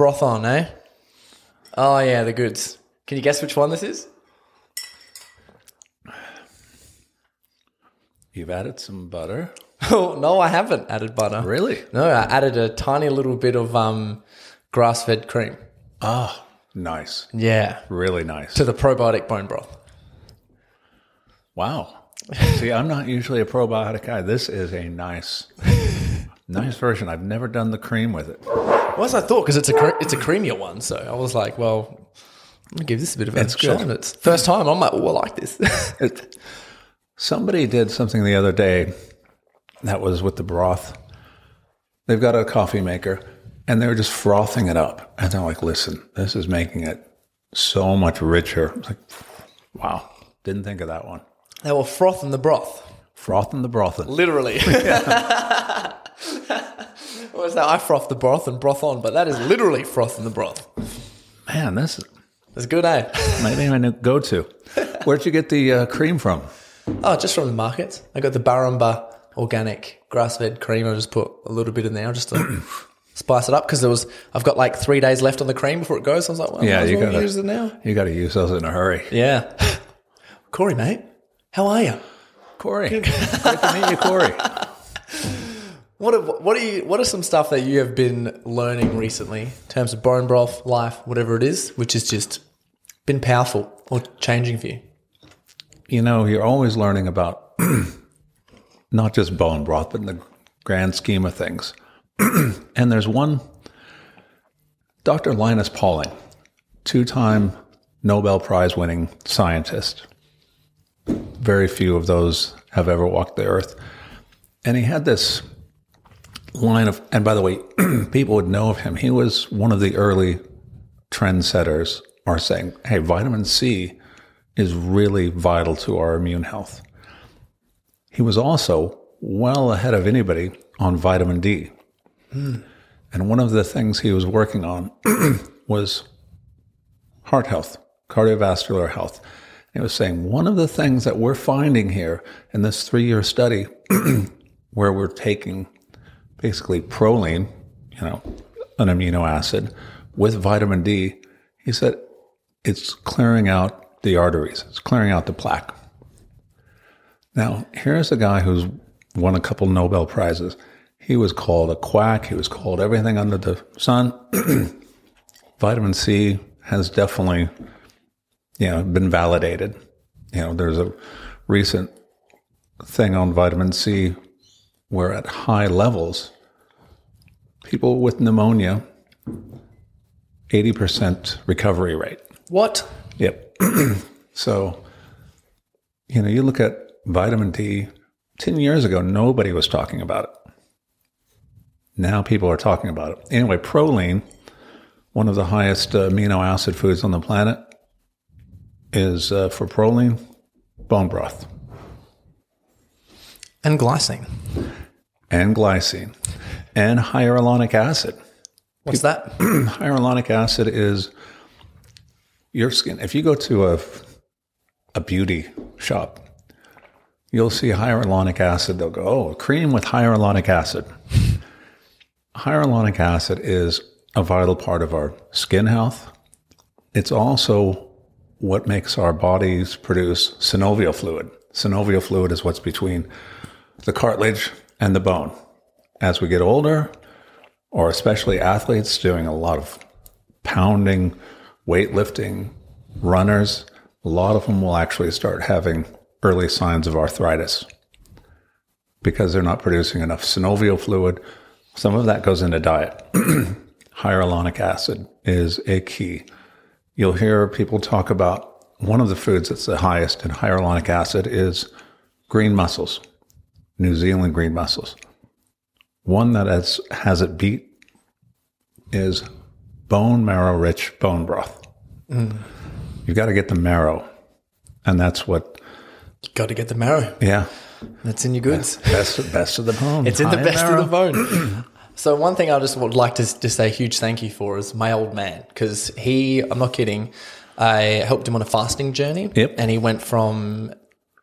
Broth on, eh? Oh yeah, the goods. Can you guess which one this is? You've added some butter. Oh no, I haven't added butter. Really? No, I added a tiny little bit of um, grass-fed cream. Ah, nice. Yeah, Really nice. to the probiotic bone broth. Wow. See, I'm not usually a probiotic guy. This is a nice, nice version. I've never done the cream with it. Well, as I thought, because it's a cre- it's a creamier one, so I was like, well, I'm gonna give this a bit of a It's shot. It's first time. I'm like, oh, I like this. it. Somebody did something the other day that was with the broth. They've got a coffee maker and they were just frothing it up. And they're like, listen, this is making it so much richer. It's like, wow, didn't think of that one. they were frothing the broth, Frothing the broth. literally. What was that? I froth the broth and broth on, but that is literally froth in the broth. Man, this is good, eh? maybe my new go to. Where'd you get the uh, cream from? Oh, just from the markets. I got the Barambah organic grass-fed cream. I just put a little bit in there just to spice it up because there was. I've got like three days left on the cream before it goes. So I was like, well, Yeah, you gotta- use it now. You got to use those in a hurry. Yeah, Corey, mate, how are you? Corey. Great to meet you, Corey. What what are you? What are some stuff that you have been learning recently in terms of bone broth, life, whatever it is, which has just been powerful or changing for you? You know, you're always learning about not just bone broth, but in the grand scheme of things. and there's one, Dr. Linus Pauling, two time Nobel Prize winning scientist. Very few of those have ever walked the earth. And he had this line of, and by the way, people would know of him. He was one of the early trendsetters are saying, hey, vitamin C is really vital to our immune health. He was also well ahead of anybody on vitamin D. Hmm. And one of the things he was working on was heart health, cardiovascular health. He was saying one of the things that we're finding here in this three year study, where we're taking basically proline, you know, an amino acid with vitamin D, he said it's clearing out the arteries, it's clearing out the plaque. Now, here's a guy who's won a couple Nobel Prizes. He was called a quack, he was called everything under the sun. vitamin C has definitely, you know, been validated. You know, there's a recent thing on vitamin C where at high levels, people with pneumonia, 80% recovery rate. What? Yep. so, you know, you look at vitamin D, 10 years ago, nobody was talking about it. Now people are talking about it. Anyway, proline, one of the highest uh, amino acid foods on the planet, is uh, for proline, bone broth And glycine. and glycine and hyaluronic acid. What's that? hyaluronic acid is your skin. If you go to a a beauty shop, you'll see hyaluronic acid. They'll go, "Oh, cream with hyaluronic acid." hyaluronic acid is a vital part of our skin health. It's also what makes our bodies produce synovial fluid. Synovial fluid is what's between the cartilage and the bone. As we get older, or especially athletes doing a lot of pounding, weightlifting, runners, a lot of them will actually start having early signs of arthritis because they're not producing enough synovial fluid. Some of that goes into diet. Hyaluronic acid is a key. You'll hear people talk about one of the foods that's the highest in hyaluronic acid is green mussels, New Zealand green mussels. One that has, has it beat is bone marrow rich bone broth. You've got to get the marrow. And that's what, you've Got to get the marrow. yeah, That's in your goods. best, best of the bone. It's in the best marrow. of the bone. so one thing I just would like to just say a huge thank you for is my old man because he, I'm not kidding, I helped him on a fasting journey. Yep. And he went from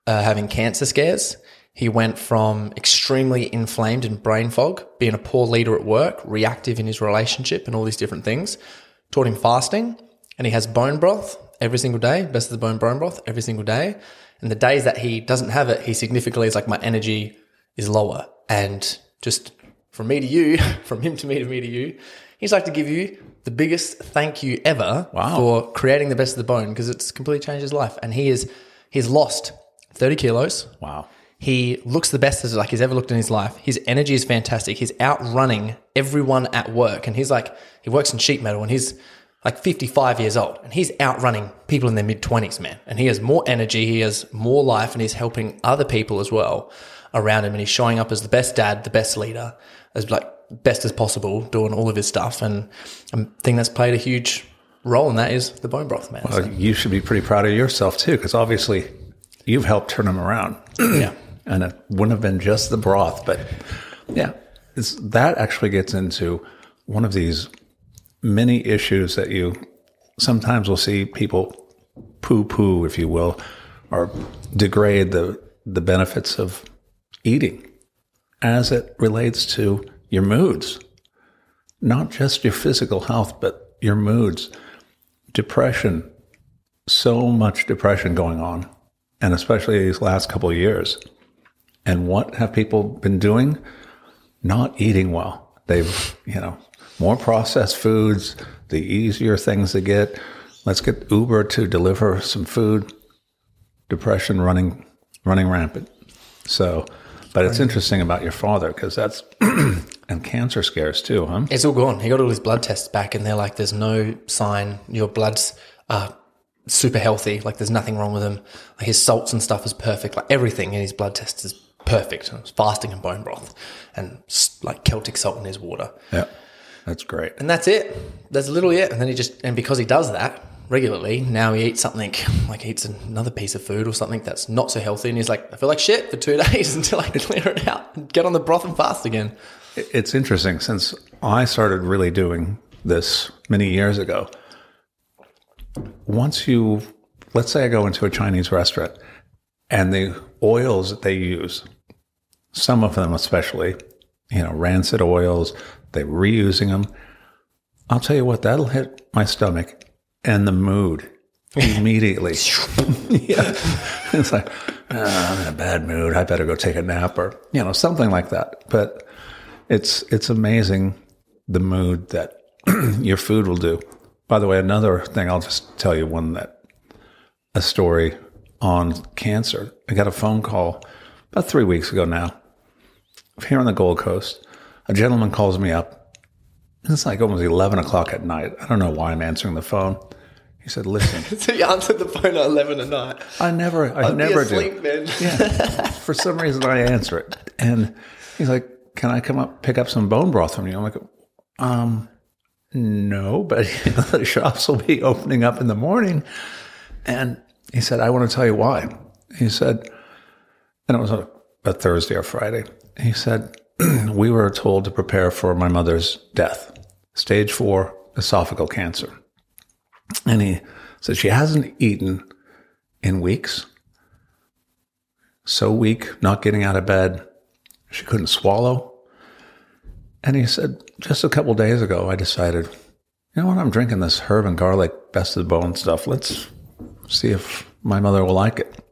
uh, having cancer scares. He went from extremely inflamed and brain fog, being a poor leader at work, reactive in his relationship, and all these different things. Taught him fasting, and he has bone broth every single day, best of the bone bone broth every single day. And the days that he doesn't have it, he significantly is like my energy is lower. And just from me to you, from him to me to me to you, he's like to give you the biggest thank you ever Wow. for creating the best of the bone because it's completely changed his life. And he is he's lost 30 kilos. Wow. He looks the best as like he's ever looked in his life. His energy is fantastic. He's outrunning everyone at work. And he's like, he works in sheet metal and he's like 55 years old and he's outrunning people in their mid 20s, man. And he has more energy. He has more life and he's helping other people as well around him. And he's showing up as the best dad, the best leader, as like best as possible, doing all of his stuff. And I think that's played a huge role in that is the bone broth, man. So, Well, you should be pretty proud of yourself too, because obviously you've helped turn him around. yeah. And it wouldn't have been just the broth, but yeah, that actually gets into one of these many issues that you sometimes will see people poo poo, if you will, or degrade the, the benefits of eating as it relates to your moods, not just your physical health, but your moods, depression, so much depression going on, and especially these last couple of years. And what have people been doing? Not eating well. They've, you know, more processed foods, the easier things to get. Let's get Uber to deliver some food. Depression running, running rampant. So, but it's interesting about your father because that's, and cancer scares too, huh? It's all gone. He got all his blood tests back, and they're like, "There's no sign. Your blood's uh, super healthy. Like, there's nothing wrong with him. Like, his salts and stuff is perfect. Like, everything in his blood test is perfect. And it's fasting and bone broth, and like Celtic salt in his water, Yeah. That's great. and that's it. That's literally it. And then he just, and because he does that regularly, now he eats something like he eats another piece of food or something that's not so healthy, and he's like, "I feel like shit for two days until I clear it out and get on the broth and fast again." It's interesting since I started really doing this many years ago. Once you, let's say I go into a Chinese restaurant and the oils that they use, some of them especially, you know, rancid oils, they're reusing them. I'll tell you what, that'll hit my stomach and the mood immediately. yeah. It's like, "Ah, I'm in a bad mood. I better go take a nap or, you know, something like that. But it's it's amazing the mood that your food will do. By the way, another thing I'll just tell you one that a story on cancer. I got a phone call about three weeks ago now here on the Gold Coast. A gentleman calls me up. It's like almost eleven o'clock at night. I don't know why I'm answering the phone. He said, "Listen, So you answered the phone at eleven at night. I never, I I'd never asleep, do. man. Yeah. For some reason, I answer it, and he's like, "Can I come up pick up some bone broth from you?" I'm like, "Um, no, but the shops will be opening up in the morning." And he said, "I want to tell you why." He said, and it was a, a Thursday or Friday. He said, "We were told to prepare for my mother's death, stage four esophageal cancer." And he said she hasn't eaten in weeks. So weak, not getting out of bed. She couldn't swallow. And he said, just a couple days ago, I decided, you know what? I'm drinking this herb and garlic, best of the bone stuff. Let's see if my mother will like it.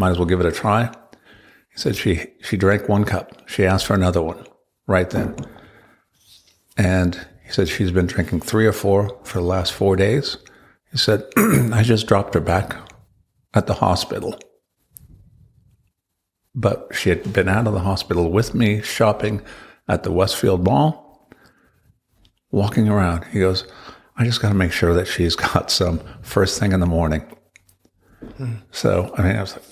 Might as well give it a try. He said she, she drank one cup. She asked for another one right then. And he said she's been drinking three or four for the last four days. He said, I just dropped her back at the hospital. But she had been out of the hospital with me shopping at the Westfield Mall, walking around. He goes, I just got to make sure that she's got some first thing in the morning. Hmm. So, I mean, I was like,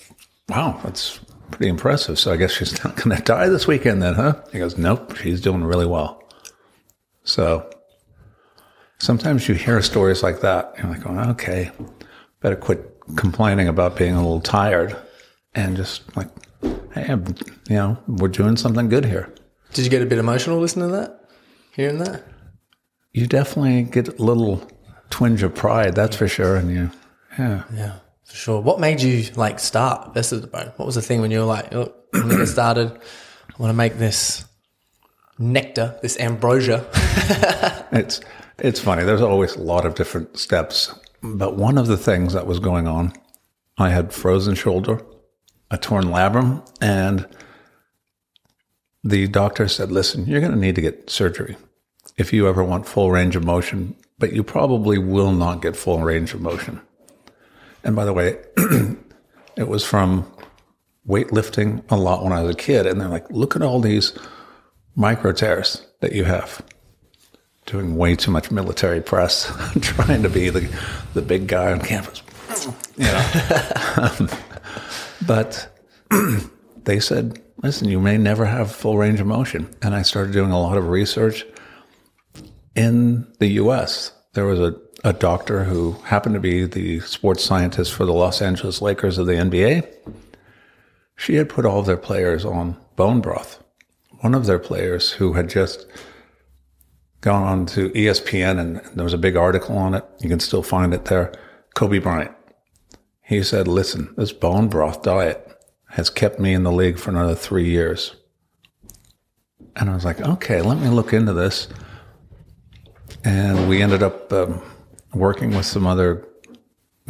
wow, that's pretty impressive. So I guess she's not going to die this weekend then, huh? He goes, nope, she's doing really well. So sometimes you hear stories like that. You're like, oh, okay, better quit complaining about being a little tired and just like, hey, I'm, you know, we're doing something good here. Did you get a bit emotional listening to that? Hearing that? You definitely get a little twinge of pride, that's for sure. And you, yeah. Yeah, for sure. What made you like start Best of the Bone? What was the thing when you were like, oh, I'm going to get started. I want to make this nectar, this ambrosia. It's it's funny. There's always a lot of different steps, but one of the things that was going on, I had frozen shoulder, a torn labrum, and the doctor said, "Listen, you're going to need to get surgery if you ever want full range of motion, but you probably will not get full range of motion." And by the way, it was from weightlifting a lot when I was a kid, and they're like, "Look at all these micro tears that you have." doing way too much military press, trying to be the, the big guy on campus. You know. but they said, listen, you may never have full range of motion. And I started doing a lot of research in the US. There was a, a doctor who happened to be the sports scientist for the Los Angeles Lakers of the NBA. She had put all of their players on bone broth. One of their players who had just gone on to ESPN and there was a big article on it. You can still find it there. Kobe Bryant. He said, listen, this bone broth diet has kept me in the league for another three years. And I was like, okay, let me look into this. And we ended up um, working with some other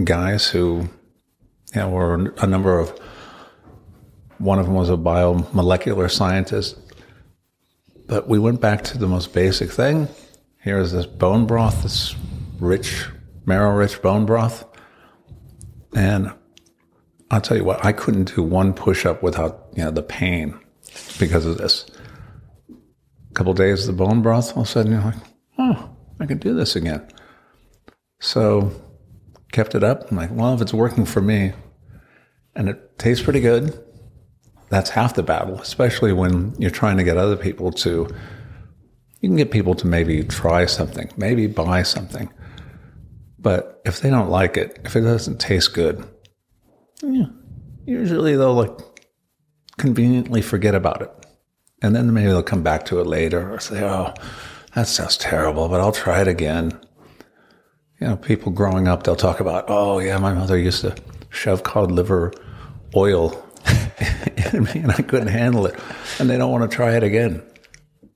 guys who, you know, were a number of, one of them was a biomolecular scientist but we went back to the most basic thing. Here is this bone broth, this rich, marrow rich bone broth. And I'll tell you what, I couldn't do one push up without, you know, the pain because of this. A couple days of the bone broth, all of a sudden you're like, oh, I can do this again. So kept it up. I'm like, well, if it's working for me and it tastes pretty good, that's half the battle, especially when you're trying to get other people to. You can get people to maybe try something, maybe buy something, but if they don't like it, if it doesn't taste good, yeah, usually they'll like conveniently forget about it, and then maybe they'll come back to it later or say, "Oh, that sounds terrible, but I'll try it again." You know, people growing up, they'll talk about, "Oh, yeah, my mother used to shove cod liver oil in me and I couldn't handle it. And they don't want to try it again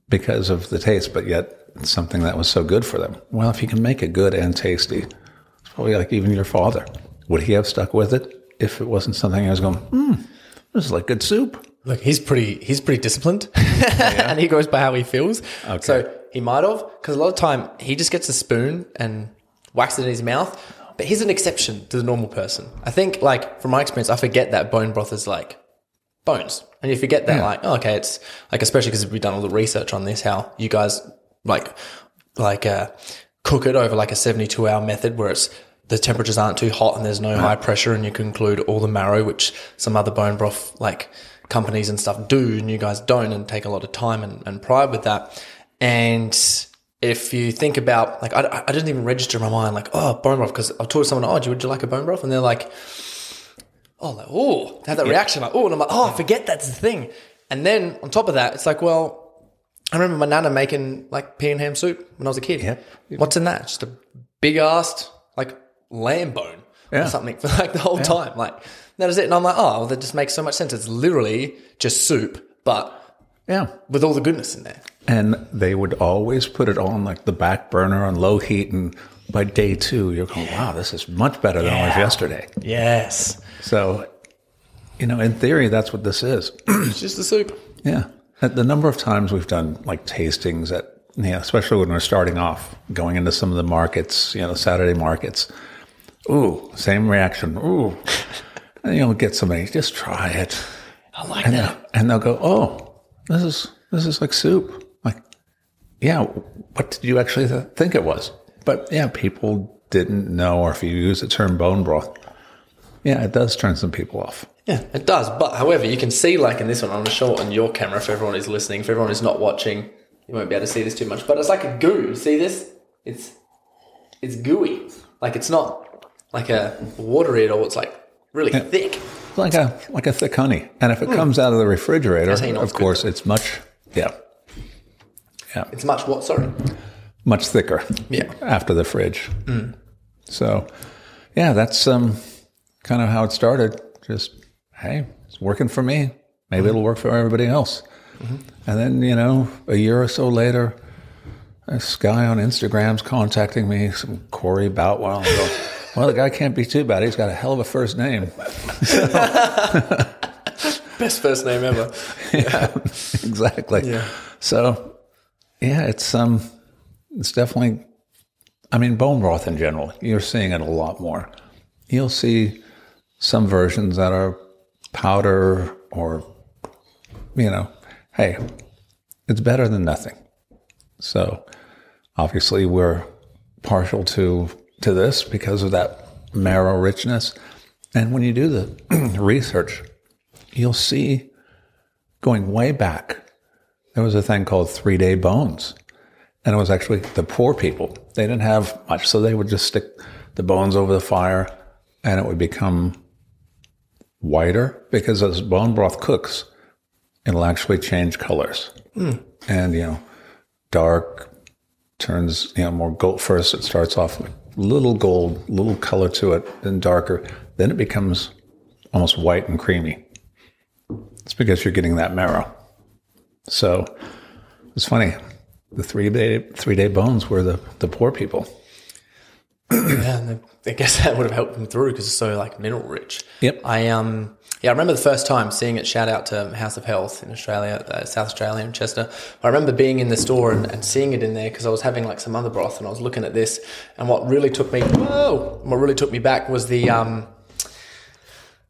because of the taste, but yet it's something that was so good for them. Well, if you can make it good and tasty, it's probably like even your father. Would he have stuck with it if it wasn't something I was going, hmm, this is like good soup? Look, he's pretty he's pretty disciplined, and he goes by how he feels. So he might have because a lot of time he just gets a spoon and whacks it in his mouth. But he's an exception to the normal person. I think, like from my experience, I forget that bone broth is like bones, and you forget that, like, oh, okay, it's like especially because we've done all the research on this, how you guys like like uh, cook it over like a seventy-two hour method where it's the temperatures aren't too hot and there's no high pressure, and you can include all the marrow, which some other bone broth like companies and stuff do, and you guys don't, and take a lot of time and, and pride with that. And if you think about like, I, I didn't even register in my mind like, oh, bone broth, because I've told someone, oh, would you like a bone broth? And they're like, oh, like, oh, they have that reaction like, oh, and I'm like, oh, I forget that's the thing. And then on top of that, it's like, well, I remember my nana making like pea and ham soup when I was a kid. Yep. What's in that? Just a big assed like lamb bone Yeah. or something for like the whole time. Like that is it. And I'm like, oh, well, that just makes so much sense. It's literally just soup, but Yeah. with all the goodness in there. And they would always put it on like the back burner on low heat. And by day two, you're going, wow, this is much better than it was yesterday. Yes. So, you know, in theory, that's what this is. It's just the soup. Yeah. At the number of times we've done like tastings at, yeah, especially when we're starting off, going into some of the markets, you know, Saturday markets. Ooh, same reaction. Ooh. And you'll get somebody, just try it. I like And, that. they'll, and they'll go, oh, this is, this is like soup. Yeah, what did you actually th- think it was? But yeah, people didn't know, or if you use the term bone broth, yeah, it does turn some people off. Yeah, it does. But however, you can see like in this one, I'm going to show it on your camera for everyone who's listening. For everyone who's not watching, you won't be able to see this too much. But it's like a goo. See this? It's it's gooey. Like it's not like a watery at all. It's like really thick. Like a like a thick honey. And if it hmm. comes out of the refrigerator, how you know of good, course, it's much yeah It's much what? Sorry. much thicker. Yeah. after the fridge. Mm. So, yeah, that's um, kind of how it started. Just hey, it's working for me. Maybe mm-hmm. it'll work for everybody else. Mm-hmm. And then you know, a year or so later, this guy on Instagram's contacting me, some Corey Boutwell. Go, well, the guy can't be too bad. He's got a hell of a first name. Best first name ever. Yeah, exactly. Yeah. So, yeah, it's um, it's definitely. I mean, bone broth in general, you're seeing it a lot more. You'll see some versions that are powder or, you know, hey, it's better than nothing. So, obviously, we're partial to to this because of that marrow richness. And when you do the research, you'll see going way back there was a thing called three day bones. And it was actually the poor people. They didn't have much, so they would just stick the bones over the fire and it would become whiter because as bone broth cooks, it'll actually change colors. Hmm. And, you know, dark turns, you know, more gold. First, it starts off with little gold, little color to it, then darker. Then it becomes almost white and creamy. It's because you're getting that marrow. So it's funny. The three day three day bones were the, the poor people. Yeah, and I guess that would have helped them through because it's so like mineral rich. Yep. I um yeah, I remember the first time seeing it. Shout out to House of Health in Australia, uh, South Australia, in Chester. I remember being in the store and, and seeing it in there because I was having like some other broth and I was looking at this. And what really took me whoa, what really took me back was the um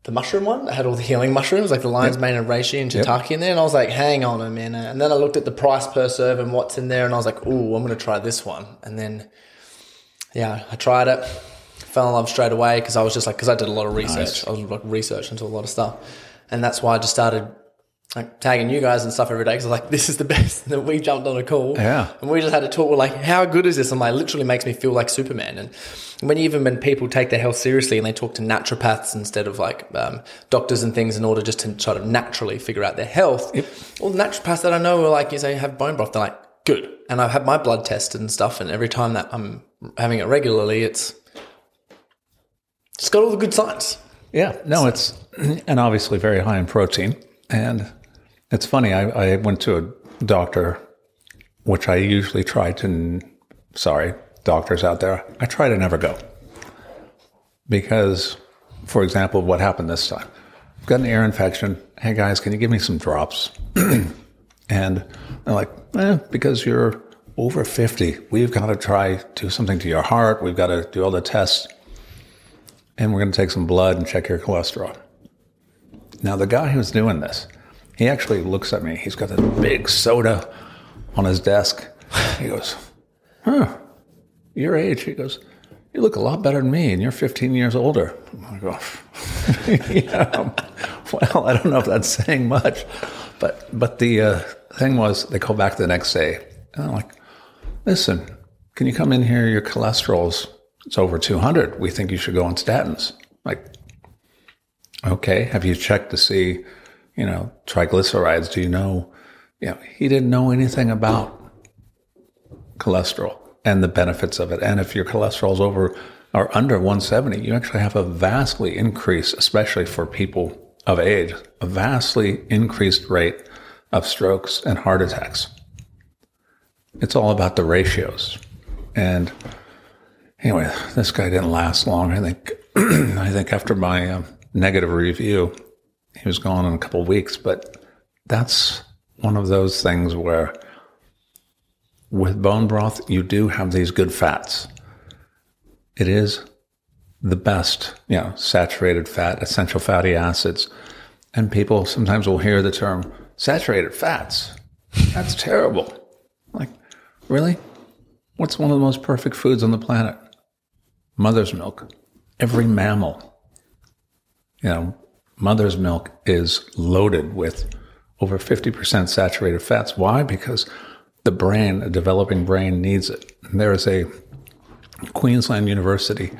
the mushroom one that had all the healing mushrooms, like the lion's mane and reishi and shiitake in there. And I was like, hang on a minute. And then I looked at the price per serve and what's in there, and I was like, ooh, I'm gonna try this one. And then yeah, I tried it, fell in love straight away because I was just like, because I did a lot of research. I was like research into a lot of stuff, and that's why I just started like tagging you guys and stuff every day because like, this is the best. that we jumped on a call, Yeah. and we just had a talk. We're like, how good is this? And like, literally makes me feel like Superman. And when even when people take their health seriously and they talk to naturopaths instead of like um, doctors and things in order just to sort of naturally figure out their health, all the naturopaths that I know are like, you say, have bone broth. They're like, good. And I've had my blood tested and stuff, and every time that I'm having it regularly, it's it's got all the good signs. Yeah, no, it's and obviously very high in protein. And it's funny, I, I went to a doctor, which I usually try to. Sorry, doctors out there, I try to never go because, for example, what happened this time? I've got an ear infection. Hey guys, can you give me some drops? and they're like, eh, because you're over 50, we've got to try do something to your heart. We've got to do all the tests and we're going to take some blood and check your cholesterol. Now, the guy who's doing this, he actually looks at me. He's got this big soda on his desk. He goes, Huh, your age? He goes, You look a lot better than me, and you're 15 years older. I go, Yeah, well, I don't know if that's saying much. But, but the uh, thing was, they called back the next day, and I'm like, Listen, can you come in here? Your cholesterol's it's over 200. We think you should go on statins. Like, okay, have you checked to see, you know, triglycerides? Do you know? You know, he didn't know anything about cholesterol and the benefits of it. And if your cholesterol's over or under 170, you actually have a vastly increase, especially for people of age, a vastly increased rate of strokes and heart attacks. It's all about the ratios. And anyway, this guy didn't last long. I think I think after my uh, negative review, he was gone in a couple of weeks. But that's one of those things where with bone broth, you do have these good fats. It is the best, you know, saturated fat, essential fatty acids. And people sometimes will hear the term saturated fats. That's terrible. Like, really? What's one of the most perfect foods on the planet? Mother's milk. Every mammal, you know, mother's milk is loaded with over 50% saturated fats. Why? Because the brain, a developing brain, needs it. And there is a Queensland University.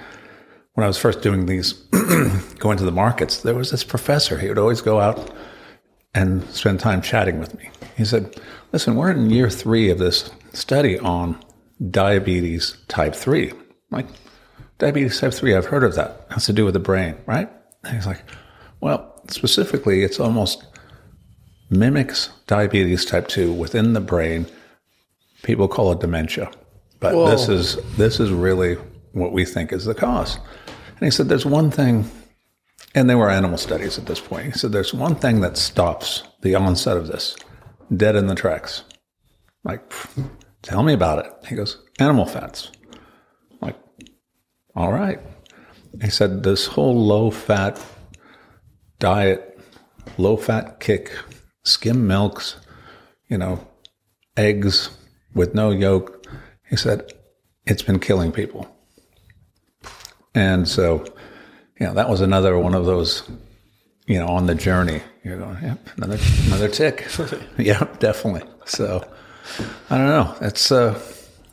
When I was first doing these, going to the markets, there was this professor. He would always go out and spend time chatting with me. He said, Listen, we're in year three of this study on diabetes type 3. I'm like, diabetes type 3, I've heard of that. It has to do with the brain, right? And he's like, well, specifically, it's almost mimics diabetes type 2 within the brain. People call it dementia. But Whoa. this is this is really what we think is the cause. And he said there's one thing and they were animal studies at this point. He said there's one thing that stops the onset of this dead in the tracks. Like, tell me about it. He goes, animal fats. I'm like, all right. He said this whole low fat diet, low fat kick, skim milks, you know, eggs with no yolk. He said, it's been killing people. And so, you know, that was another one of those, you know, on the journey. You're going, yep, another another tick. yeah, definitely. So, I don't know. It's uh,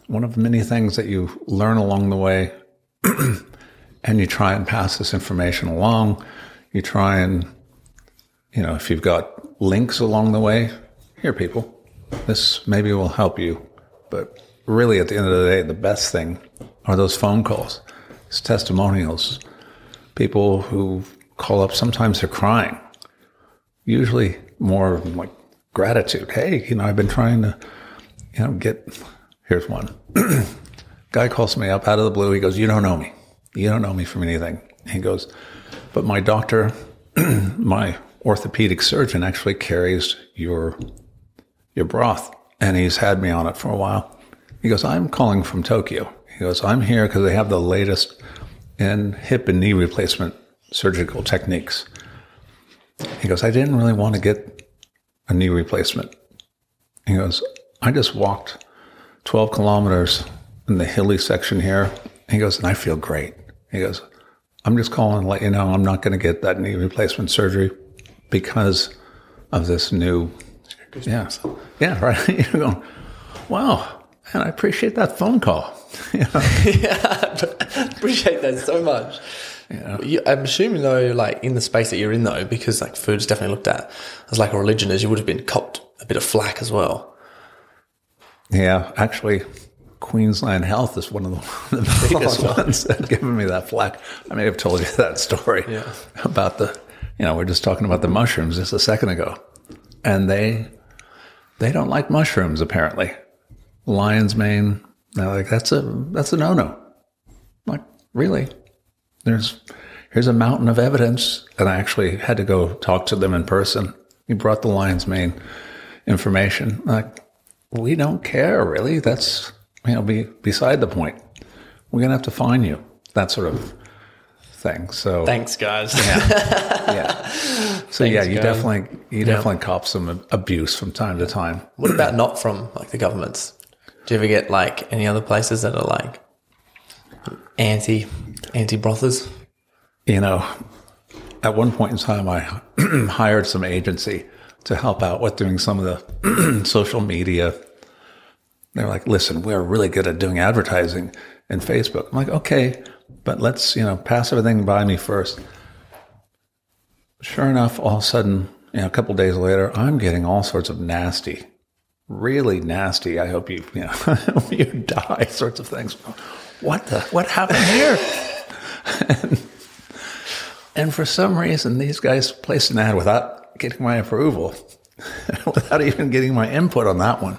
one of many things that you learn along the way, and you try and pass this information along. You try and, you know, if you've got links along the way, here, people, this maybe will help you. But really, at the end of the day, the best thing are those phone calls, it's testimonials, people who call up. Sometimes they're crying. Usually, more like gratitude. Hey, you know, I've been trying to, you know, get. Here's one. Guy calls me up out of the blue. He goes, "You don't know me. You don't know me from anything." He goes, "But my doctor, my orthopedic surgeon, actually carries your your broth, and he's had me on it for a while." He goes, "I'm calling from Tokyo." He goes, "I'm here because they have the latest in hip and knee replacement surgical techniques." He goes, "I didn't really want to get a knee replacement." He goes, "I just walked 12 kilometers in the hilly section here." He goes, "And I feel great." He goes, "I'm just calling to let you know I'm not going to get that knee replacement surgery because of this new." Yeah, yeah, right. You're going, "Wow." And I appreciate that phone call. You know? yeah, appreciate that so much. You, I'm assuming though, like in the space that you're in though, because like food's definitely looked at as like a religion, as you would have been copped a bit of flack as well. Yeah, actually, Queensland Health is one of the, the oh, biggest ones that have given me that flack. I may have told you that story Yeah. about the, you know, we are just talking about the mushrooms just a second ago, and they they don't like mushrooms apparently. Lion's mane, they're like that's a that's a no no. Like really, there's here's a mountain of evidence, and I actually had to go talk to them in person. He brought the lion's mane information. Like we don't care really. That's you know be beside the point. We're gonna have to fine you. That sort of thing. So Thanks, guys. yeah. So yeah, you guys. definitely you definitely cop some abuse from time to time. what about not from like the governments? Do you ever get like any other places that are like anti anti brothers? You know, at one point in time, I hired some agency to help out with doing some of the social media. They're like, listen, we're really good at doing advertising in Facebook. I'm like, okay, but let's, you know, pass everything by me first. Sure enough, all of a sudden, you know, a couple days later, I'm getting all sorts of nasty, really nasty. I hope you, you know, you die sorts of things. What the, what happened here? And for some reason, these guys placed an ad without getting my approval, without even getting my input on that one.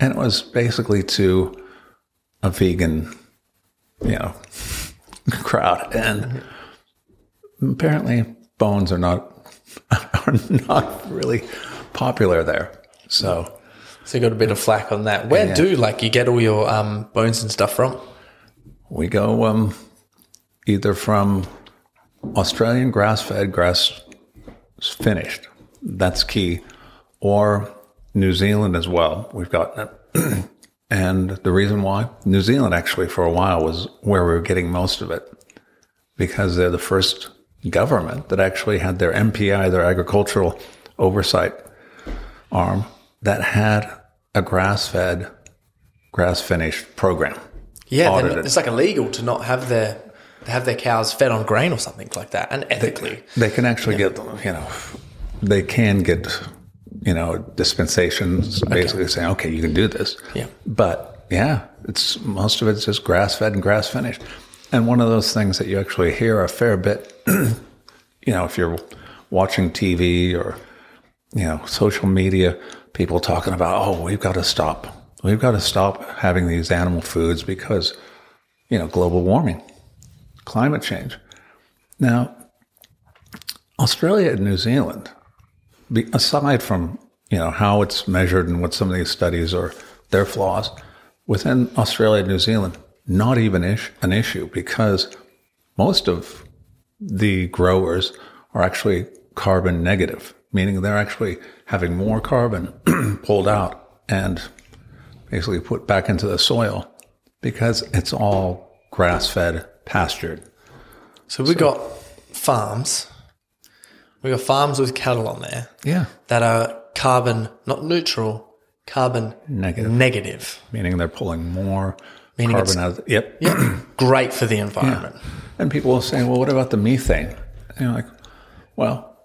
And it was basically to a vegan, you know, crowd. And apparently, bones are not are not really popular there. So So you got a bit of flack on that. Where Yeah. do like you get all your um, bones and stuff from? we go um, either from Australian grass fed, grass finished. That's key. Or New Zealand as well. We've got it. and the reason why? New Zealand actually for a while was where we were getting most of it because they're the first government that actually had their MPI, their agricultural oversight arm, that had a grass fed, grass finished program. Yeah, audited. it's like illegal to not have their have their cows fed on grain or something like that, and ethically. They can actually get, them. you know, they can get, you know, dispensations basically saying, okay, you can do this. Yeah. But yeah, it's most of it's just grass fed and grass finished. And one of those things that you actually hear a fair bit, you know, if you're watching TV or, you know, social media, people talking about, oh, we've got to stop. We've got to stop having these animal foods because, you know, global warming, climate change. Now, Australia and New Zealand, aside from you know how it's measured and what some of these studies are their flaws, within Australia and New Zealand, not even ish, an issue because most of the growers are actually carbon negative, meaning they're actually having more carbon pulled out and basically put back into the soil because it's all grass fed, pastured. So we got farms. We got farms with cattle on there Yeah. that are carbon not neutral, carbon Negative. negative. Meaning they're pulling more Meaning carbon out of Yep. Yeah, great for the environment. And people will say, well, what about the methane? And you're like, well,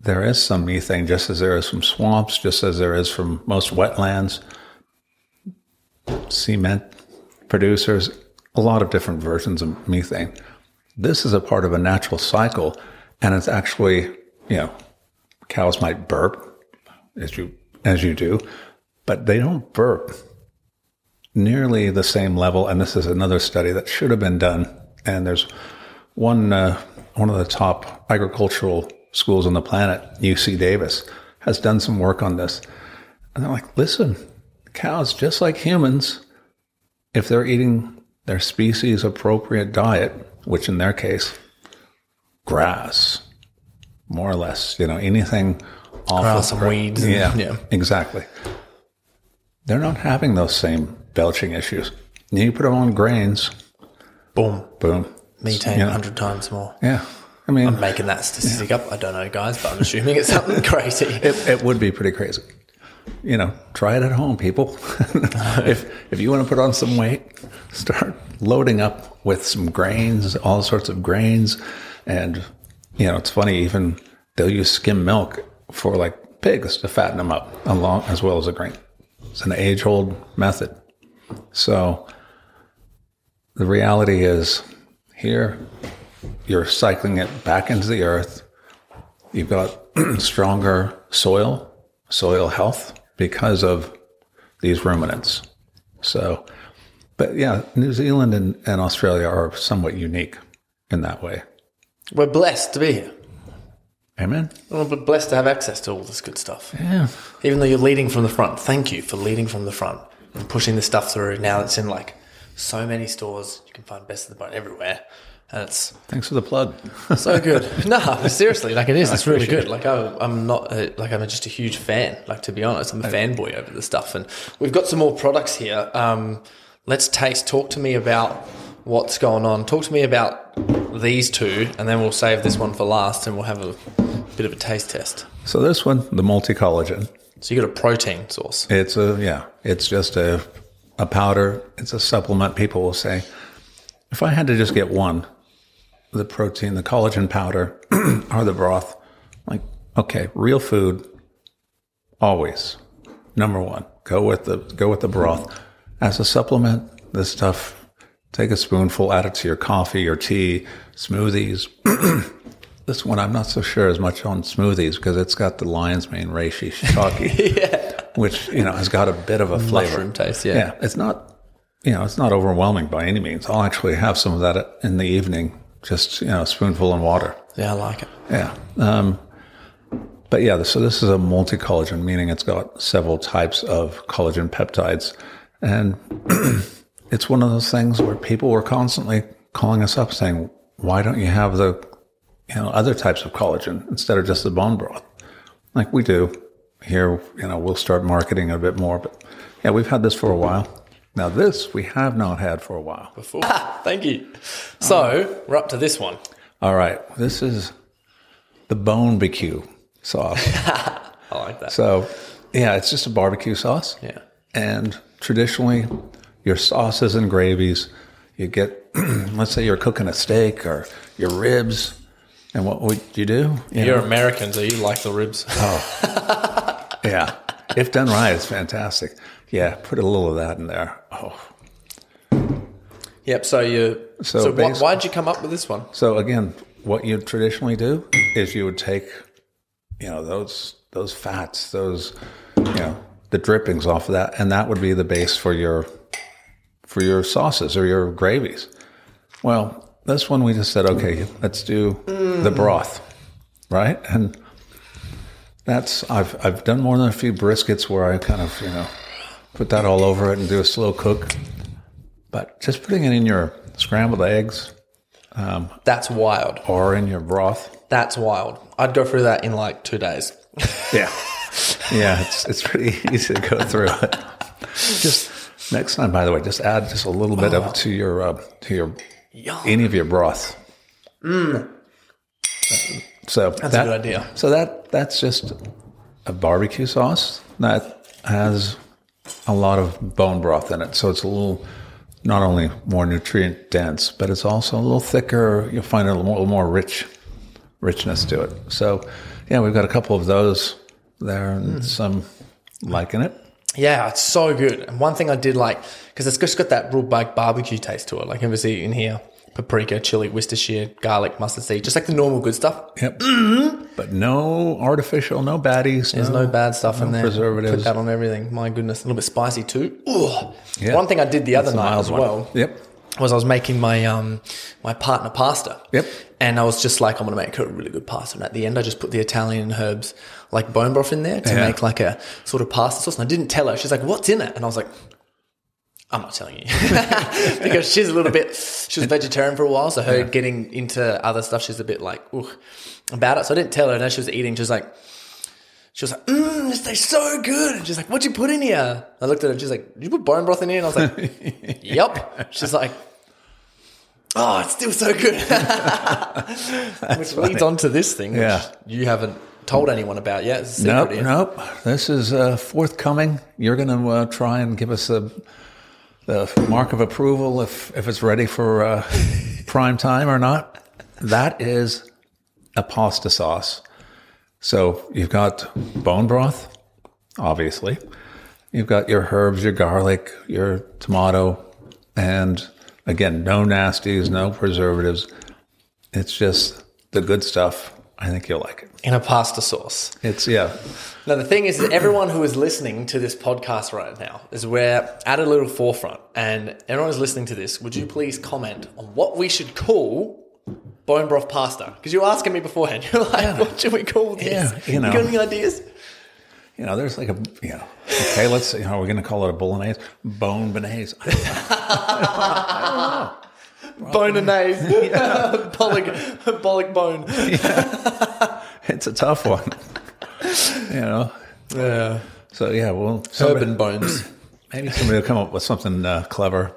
there is some methane, just as there is from swamps, just as there is from most wetlands, cement producers, a lot of different versions of methane. This is a part of a natural cycle, and it's actually, you know, cows might burp as you as you do, but they don't burp nearly the same level. And this is another study that should have been done. And there's one uh, one of the top agricultural schools on the planet, UC Davis, has done some work on this. And they're like, listen, cows, just like humans, if they're eating their species appropriate diet, which in their case, grass, more or less, you know, anything off and weeds and- yeah, yeah. exactly. They're not having those same belching issues. You put them on grains, Boom. boom. Methane Yeah. 100 times more. Yeah. I mean, I'm making that statistic up. I don't know, guys, but I'm assuming it's something crazy. it, it would be pretty crazy. You know, try it at home, people. if if you want to put on some weight, start loading up with some grains, all sorts of grains, and you know, it's funny. Even they'll use skim milk for like pigs to fatten them up, along as well as a grain. It's an age-old method. So the reality is, here you're cycling it back into the earth. You've got stronger soil, soil health because of these ruminants. So, but yeah, New Zealand and, and Australia are somewhat unique in that way. We're blessed to be here. Amen. Well, We're blessed to have access to all this good stuff. Yeah. Even though you're leading from the front, thank you for leading from the front and pushing this stuff through. Now it's in like so many stores. You can find Best of the Bone everywhere. And it's Thanks for the plug. so good. no, seriously, like it is. It's really good. Like I, I'm not a, like I'm just a huge fan. Like to be honest, I'm a fanboy over the stuff. And we've got some more products here. Um, let's taste. Talk to me about what's going on. Talk to me about these two, and then we'll save this one for last, and we'll have a bit of a taste test. so this one, the multi collagen, So you got a protein source. it's a yeah, it's just a a powder. It's a supplement. People will say, if I had to just get one, the protein, the collagen powder, or the broth, like okay, real food, always number one. Go with the go with the broth as a supplement. This stuff, take a spoonful, add it to your coffee or tea, smoothies. this one, I'm not so sure as much on smoothies because it's got the lion's mane reishi shiitake, which you know has got a bit of a flavor. Mushroom taste, yeah. Yeah, it's not, you know, it's not overwhelming by any means. I'll actually have some of that in the evening, just you know, a spoonful in water. Yeah, I like it. Yeah. Um, but yeah, so this is a multi collagen, meaning it's got several types of collagen peptides. And it's one of those things where people were constantly calling us up saying, why don't you have the, you know, other types of collagen instead of just the bone broth? Like we do here, you know, we'll start marketing a bit more, but yeah, we've had this for a while. Now this we have not had for a while. Before. Thank you. So we're up to this one. All right, this is the bone BQ sauce. I like that. so, yeah, it's just a barbecue sauce. Yeah. And traditionally, your sauces and gravies, you get, let's say you're cooking a steak or your ribs. And what would you do? You You're know, American, so you like the ribs. Oh, yeah. If done right, it's fantastic. Yeah, put a little of that in there. Oh, Yep. So you. So So, why, why'd you come up with this one? So again, what you traditionally do is you would take, you know, those those fats, those, you know, the drippings off of that, and that would be the base for your for your sauces or your gravies. Well, this one we just said, okay, let's do the broth, right? And that's I've I've done more than a few briskets where I kind of you know put that all over it and do a slow cook, but just putting it in your scrambled eggs um, That's wild. or in your broth. That's wild. I'd go through that in like two days. Yeah. Yeah, it's it's pretty easy to go through it. Just next time, by the way, just add just a little bit of it to your uh, to your Yum. any of your broth. So That's a good idea. So that that's just a barbecue sauce that has a lot of bone broth in it. So it's a little not only more nutrient dense, but it's also a little thicker. You'll find a little more, a little more rich richness to it. So yeah, we've got a couple of those there and some liking it. Yeah, it's so good. And one thing I did like, because it's just got that real like barbecue taste to it. Like obviously in here, paprika, chili, Worcestershire, garlic, mustard seed, just like the normal good stuff. Yep. But no artificial, no baddies. There's no bad stuff in there. preservatives. Put that on everything. My goodness, a little bit spicy too. Yeah. One thing I did the other That's a night as one. well Yep. was I was making my um my partner pasta. Yep. And I was just like, I'm gonna make her a really good pasta. And at the end, I just put the Italian herbs like bone broth in there to Yeah. make like a sort of pasta sauce. And I didn't tell her. She's like, "What's in it?" And I was like. I'm not telling you because she's a little bit. She was vegetarian for a while, so her getting into other stuff, she's a bit like Ugh, about it. So I didn't tell her. And as she was eating, she was like, she was like, mmm, this tastes so good. And she's like, what'd you put in here? I looked at her and she's like, did you put bone broth in here? And I was like, yep. She's like, oh, it's still so good. which leads on to this thing, which Yeah. you haven't told anyone about yet. It's Nope, here. nope. This is uh, forthcoming. You're going to uh, try and give us a the mark of approval if if it's ready for uh, prime time or not. That is a pasta sauce. So you've got bone broth, obviously. You've got your herbs, your garlic, your tomato, and again, no nasties, no preservatives. It's just the good stuff. I think you'll like it. In a pasta sauce. It's yeah, Now, the thing is, that everyone who is listening to this podcast right now is we're at a little forefront. And everyone who's listening to this, would you please comment on what we should call bone broth pasta? Because you were asking me beforehand. You're like, what should we call this? Yeah, you know. got any ideas? you know, there's like a, you know, okay, let's you know, we're going to call it a bolognese, bone bearnaise. Bolognese. bollock, bollock bone. It's a tough one, you know. Yeah. So yeah, well, Urban bones. maybe somebody will come up with something uh, clever.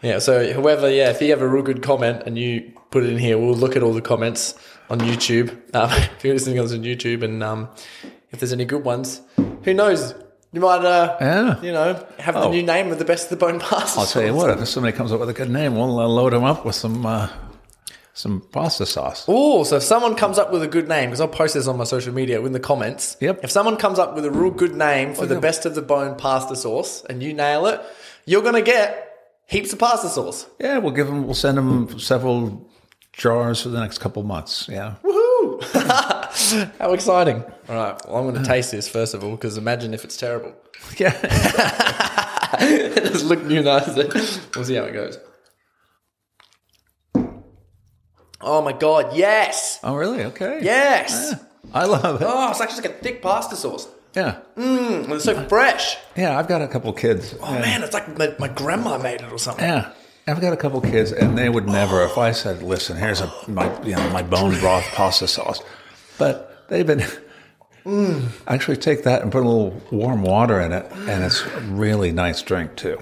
Yeah, so whoever, yeah, if you have a real good comment and you put it in here, we'll look at all the comments on YouTube. Um, if you're listening to us on YouTube, and um, if there's any good ones, who knows? You might, uh, Yeah. you know, have the Oh. new name of the best of the bone pasta. I'll tell you what, if somebody comes up with a good name, we'll uh, load them up with some uh, some pasta sauce. Oh, so if someone comes up with a good name, because I'll post this on my social media in the comments. Yep. If someone comes up with a real good name for the yeah. best of the bone pasta sauce, and you nail it, you're gonna get heaps of pasta sauce. Yeah, we'll give them, we'll send them several jars for the next couple months. Yeah. Woohoo! How exciting! All right, well, I'm going to taste this first of all because imagine if it's terrible. Yeah. It just look new nice. We'll see how it goes. Oh my god! Yes, Oh, really? Okay. yes. I love it. Oh, it's actually like a thick pasta sauce. Yeah. Mmm, it's so fresh. Yeah, I've got a couple kids. Oh man, it's like my, my grandma made it or something. Yeah. I've got a couple kids, and they would never. If I said, "Listen, here's a my you know my bone broth pasta sauce," but they've been actually take that and put a little warm water in it, and it's a really nice drink too.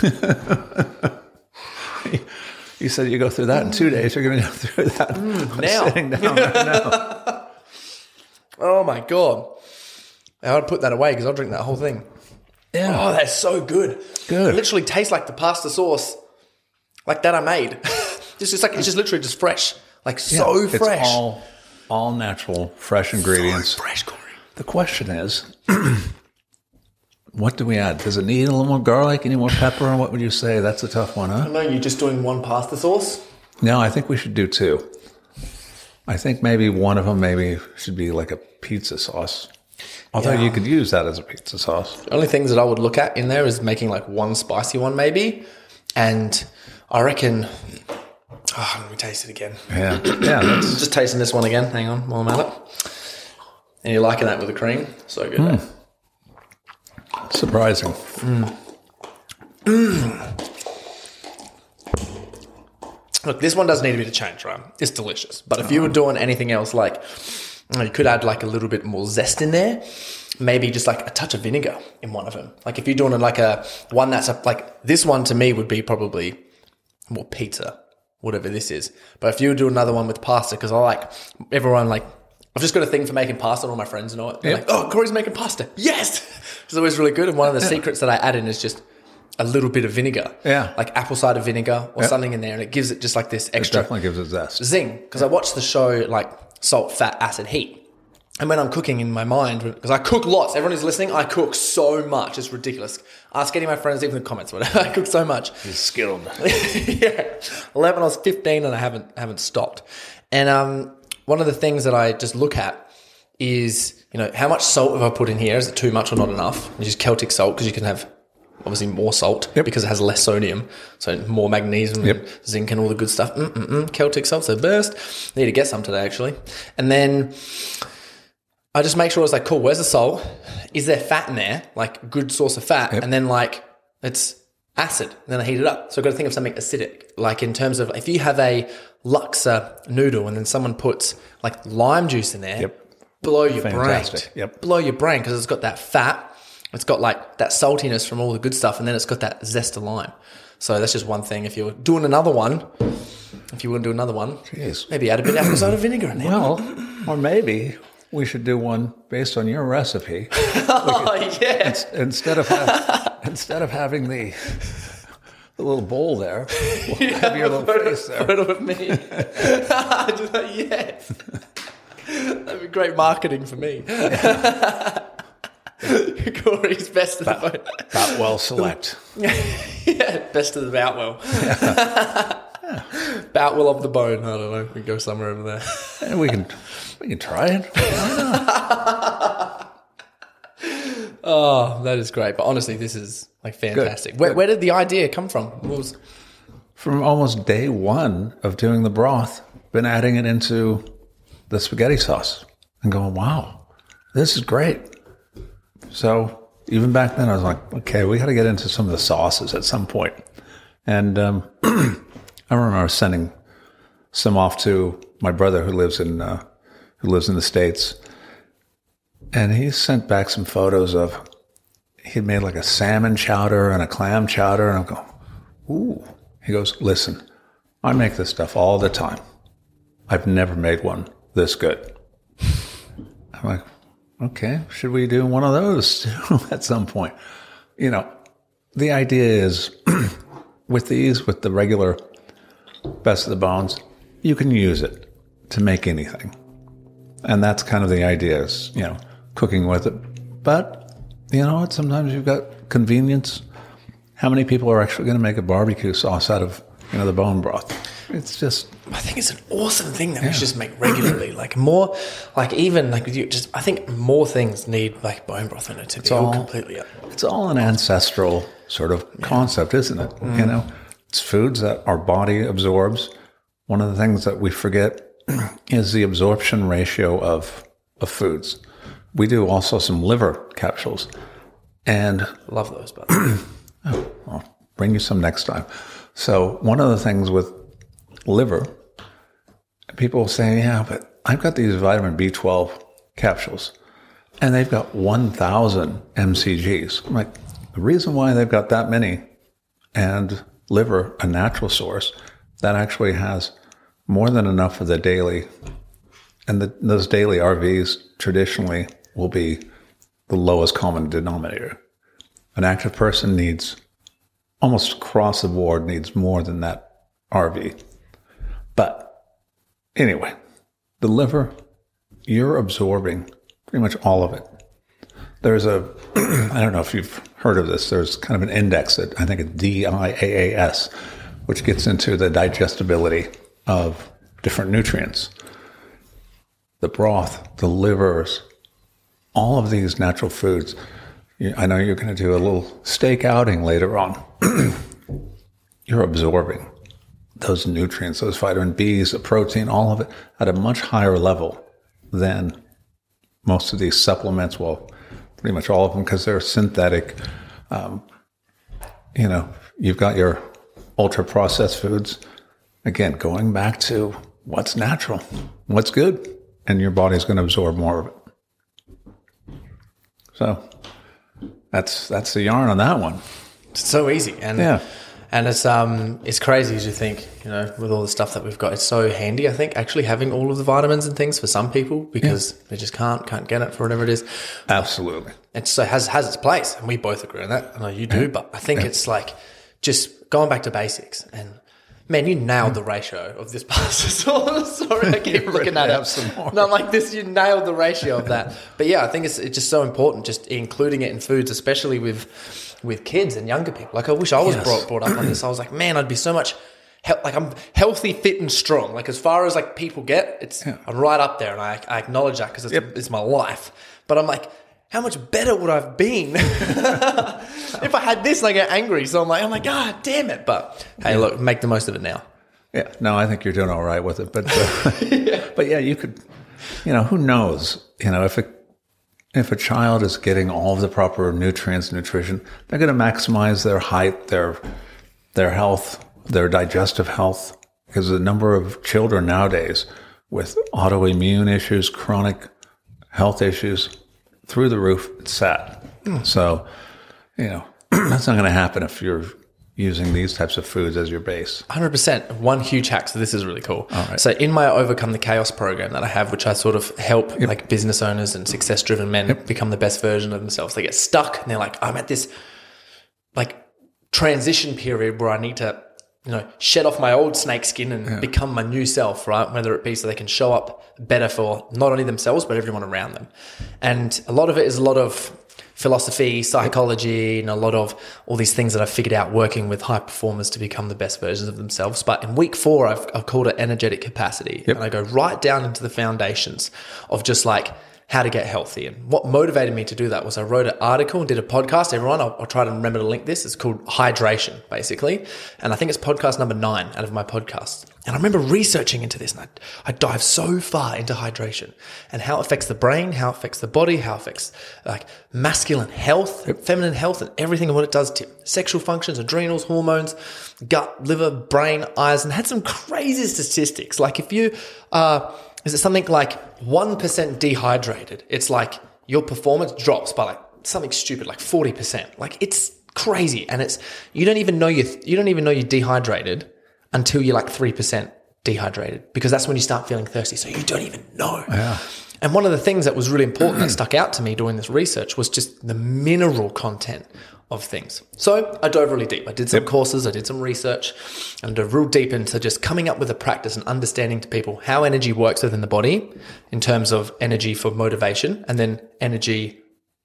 You said you go through that in two days. You're going to go through that Mm, now. sitting down right now. Oh my god! I'd put that away because I'll drink that whole thing. Yeah. Oh, that's so good. Good. It literally tastes like the pasta sauce, like that I made. just, just like it's just literally just fresh, like so It's fresh. all, all natural, fresh ingredients. fresh, Corey. The question is, what do we add? Does it need a little more garlic? Any more pepper? What would you say? That's a tough one, huh? I know you're just doing one pasta sauce. No, I think we should do two. I think maybe one of them maybe should be like a pizza sauce. Although Yeah. you could use that as a pizza sauce. The only things that I would look at in there is making like one spicy one maybe, and I reckon. Oh, let me taste it again. Yeah, yeah. Just tasting this one again. Hang on, while I'm at it. And you're liking that with the cream? So good. eh? surprising. Look, this one does need a bit of change, right? It's delicious. But if you were doing anything else, like you could add like a little bit more zest in there, maybe just like a touch of vinegar in one of them. Like if you're doing like a one that's a, like this one to me would be probably more pizza, whatever this is. But if you do another one with pasta, because I like everyone like I've just got a thing for making pasta, and all my friends know it. They're Yep. like, "Oh, Corey's making pasta! Yes!" It's always really good. And one of the secrets that I add in is just a little bit of vinegar, Yeah. like apple cider vinegar or Yep. something in there, and it gives it just like this It extra definitely gives it zest. zing. Because I watched the show like Salt, Fat, Acid, Heat. And when I'm cooking in my mind, because I cook lots, everyone who's listening, I cook so much. It's ridiculous. Ask any of my friends, even in the comments, whatever. I cook so much. He's skilled. yeah. 11, I was 15 and I haven't, haven't stopped. And um, one of the things that I just look at is, you know, how much salt have I put in here? Is it too much or not enough? You use Celtic salt because you can have obviously more salt Yep. because it has less sodium. So more magnesium Yep. and zinc and all the good stuff. Mm-mm-mm. Celtic salt's the best. Need to get some today actually. And then I just make sure it's like, cool, where's the salt? Is there fat in there? Like good source of fat. And then like it's acid. And then I heat it up. So I've got to think of something acidic. Like in terms of if you have a Laksa noodle and then someone puts like lime juice in there, Yep. blow your Fantastic. brain. Yep. Blow your brain because it's got that fat. It's got like that saltiness from all the good stuff. And then it's got that zest of lime. So that's just one thing. If you're doing another one, if you want to do another one, Jeez. maybe add a bit of apple cider vinegar in there. Well, or maybe we should do one based on your recipe. oh, yeah. instead of ha- instead of having the the little bowl there, we'll have your little face there. photo of me. Yes. That'd be great marketing for me. Corey's best of the boat. That well select. yeah, best of the Boutwell. Boutwell of the bone. I don't know. We can go somewhere over there. And we can we can try it. Oh, that is great. But honestly, this is like fantastic. Where, Good. where did the idea come from? What was, From almost day one of doing the broth, been adding it into the spaghetti sauce and going, wow, this is great. So even back then, I was like, okay, we got to get into some of the sauces at some point. And um, I remember sending some off to my brother who lives in uh, who lives in the states, and he sent back some photos of he'd made like a salmon chowder and a clam chowder, and I'm going, ooh. He goes, listen, I make this stuff all the time. I've never made one this good. I'm like, okay, should we do one of those at some point? You know, the idea is with these, with the regular best of the bones, you can use it to make anything. And that's kind of the idea is, you know, cooking with it. But, you know what? Sometimes you've got convenience. How many people are actually going to make a barbecue sauce out of, you know, the bone broth? It's just, I think it's an awesome thing that we should just make regularly. Like more, like even like you just, I think more things need like bone broth in it to be all completely up. it's all an ancestral sort of concept, isn't it? You mm. know, it's foods that our body absorbs. One of the things that we forget is the absorption ratio of, of foods. We do also some liver capsules and Love those, but I'll oh, bring you some next time. So one of the things with liver, people say, yeah, but I've got these vitamin B12 capsules and they've got 1,000 mcgs. I'm like, the reason why they've got that many and liver, a natural source, that actually has more than enough for the daily. And the, those daily RVs traditionally will be the lowest common denominator. An active person needs almost across the board needs more than that RV. But anyway, the liver, you're absorbing pretty much all of it. There's a, I don't know if you've heard of this, there's kind of an index that I think it's DIAAS, which gets into the digestibility of different nutrients. The broth, the livers, all of these natural foods. I know you're going to do a little steak outing later on. you're absorbing those nutrients, those vitamin Bs, the protein, all of it at a much higher level than most of these supplements. Well, pretty much all of them because they're synthetic. Um, you know, you've got your ultra processed foods. Again, going back to what's natural, what's good, and your body's going to absorb more of it. So that's that's the yarn on that one. It's so easy, and Yeah. and it's um it's crazy as you think. You know, with all the stuff that we've got, it's so handy. I think actually having all of the vitamins and things for some people because they just can't can't get it for whatever it is. Absolutely. It so has has its place, and we both agree on that. I know you do, but I think it's like just going back to basics and. Man, you nailed the ratio of this pasta sauce. Sorry, I keep looking at it. some more. Not like this. You nailed the ratio of that. But yeah, I think it's, it's just so important, just including it in foods, especially with with kids and younger people. Like I wish I was Yes. brought brought up on this. I was like, man, I'd be so much. He- like I'm healthy, fit, and strong. Like as far as like people get, it's I'm right up there, and I, I acknowledge that because it's, it's my life. But I'm like, how much better would I have been if I had this? And I get angry, so I'm like, I'm like, God damn it! But hey, look, make the most of it now. Yeah, no, I think you're doing all right with it, but uh, but yeah, you could, you know, who knows? You know, if a if a child is getting all of the proper nutrients, nutrition, they're going to maximize their height, their their health, their digestive health, because the number of children nowadays with autoimmune issues, chronic health issues, through the roof. It's sad. Hmm. So, you know, that's not going to happen if you're using these types of foods as your base. Hundred percent. One huge hack. So this is really cool. So in my Overcome the Chaos program that I have, which I sort of help like business owners and success driven men become the best version of themselves. They get stuck and they're like, I'm at this like transition period where I need to, you know, shed off my old snake skin and become my new self, right? Whether it be so they can show up better for not only themselves, but everyone around them. And a lot of it is a lot of philosophy, psychology, and a lot of all these things that I've figured out working with high performers to become the best versions of themselves. But in week four, I've, I've called it energetic capacity. And I go right down into the foundations of just like, how to get healthy. And what motivated me to do that was I wrote an article and did a podcast. Everyone, I'll, I'll try to remember to link this. It's called Hydration, basically. And I think it's podcast number nine out of my podcast. And I remember researching into this and I, I dive so far into hydration and how it affects the brain, how it affects the body, how it affects like masculine health, feminine health, and everything and what it does to sexual functions, adrenals, hormones, gut, liver, brain, eyes, and had some crazy statistics. Like if you, uh, is it something like 1% dehydrated? It's like your performance drops by like something stupid, like 40%. Like it's crazy. And it's, you don't even know you, you don't even know you're dehydrated until you're like 3% dehydrated because that's when you start feeling thirsty. So you don't even know. And one of the things that was really important that stuck out to me doing this research was just the mineral content of things. So I dove really deep. I did some courses, I did some research, and dove real deep into just coming up with a practice and understanding to people how energy works within the body in terms of energy for motivation and then energy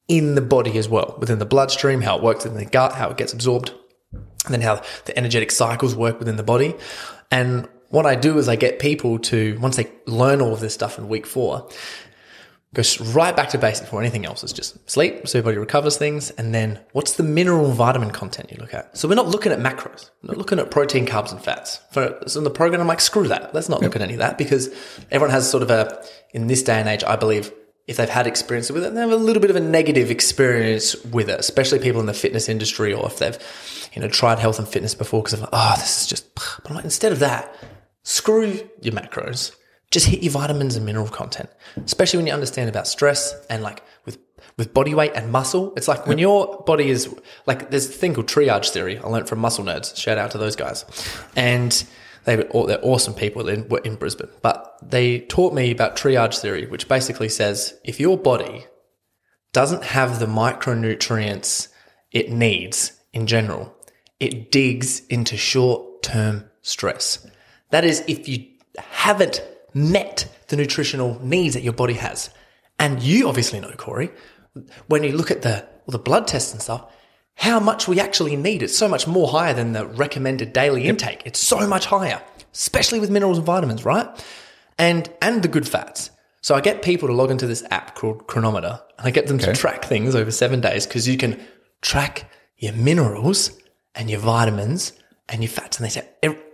in the body as well, within the bloodstream, how it works in the gut, how it gets absorbed, and then how the energetic cycles work within the body. And what I do is I get people to, once they learn all of this stuff in week four, go s- right back to basics before anything else. It's just sleep, so your body recovers things, and then what's the mineral vitamin content you look at? So we're not looking at macros, we're not looking at protein, carbs, and fats. For so in the program, I'm like, screw that. Let's not look at any of that because everyone has sort of a, in this day and age, I believe, if they've had experience with it, they have a little bit of a negative experience with it, especially people in the fitness industry or if they've, you know, tried health and fitness before because of, oh, this is just, but I'm like, instead of that, screw your macros just hit your vitamins and mineral content especially when you understand about stress and like with with body weight and muscle. It's like when your body is like there's a thing called triage theory. I learned from muscle nerds. Shout out to those guys. And They were, they're awesome people. In, in Brisbane, but they taught me about triage theory, which basically says if your body doesn't have the micronutrients it needs in general, it digs into short term stress. That is, if you haven't met the nutritional needs that your body has. And you obviously know, Corey, when you look at the, the blood tests and stuff, how much we actually need. It's so much more higher than the recommended daily intake. It's so much higher, especially with minerals and vitamins, right? And and the good fats. So I get people to log into this app called Cronometer and I get them to track things over seven days because you can track your minerals and your vitamins and your fats, and they say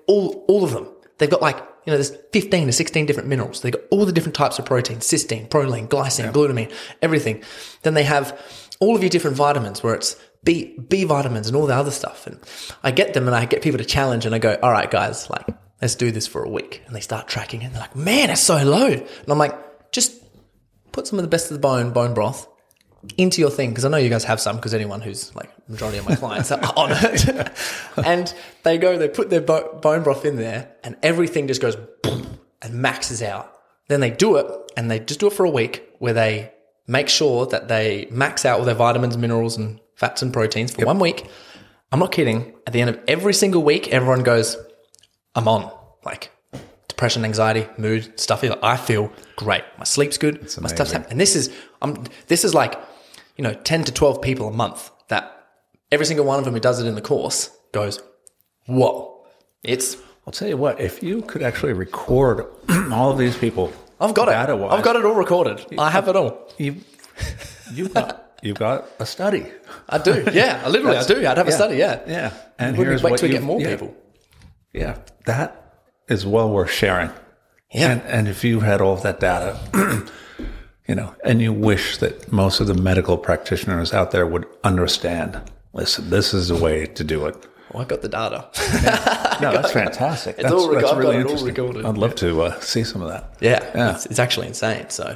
all all of them. They've got like you know, there's 15 to 16 different minerals. They've got all the different types of protein, cysteine, proline, glycine, yeah. glutamine, everything. Then they have all of your different vitamins where it's B, B vitamins and all the other stuff. And I get them and I get people to challenge and I go, all right, guys, like, let's do this for a week. And they start tracking it and they're like, man, it's so low. And I'm like, just put some of the best of the bone, bone broth into your thing. Cause I know you guys have some because anyone who's like majority of my clients are on it. and they go, they put their bone broth in there and everything just goes boom and maxes out. Then they do it and they just do it for a week where they make sure that they max out all their vitamins, minerals, and fats and proteins for yep. one week. I'm not kidding. At the end of every single week, everyone goes, I'm on. Like depression, anxiety, mood, stuff. I feel great. My sleep's good. My stuff's happening. And this is, I'm, this is like, you know, 10 to 12 people a month that every single one of them who does it in the course goes, whoa, it's. I'll tell you what, if you could actually record all of these people I've got it. I've got it all recorded. I have it all. You, you've got you've got a study. I do. Yeah, I literally I do. I'd have yeah, a study. Yeah, yeah. And here's wait till we get more yeah, people. Yeah, that is well worth sharing. Yeah, and, and if you had all of that data, you know, and you wish that most of the medical practitioners out there would understand. Listen, this is the way to do it. Oh, I got the data. yeah. No, that's fantastic. It's that's, all, that's really interesting. recorded. I'd love to uh, see some of that. Yeah, yeah. It's, it's, actually insane. So,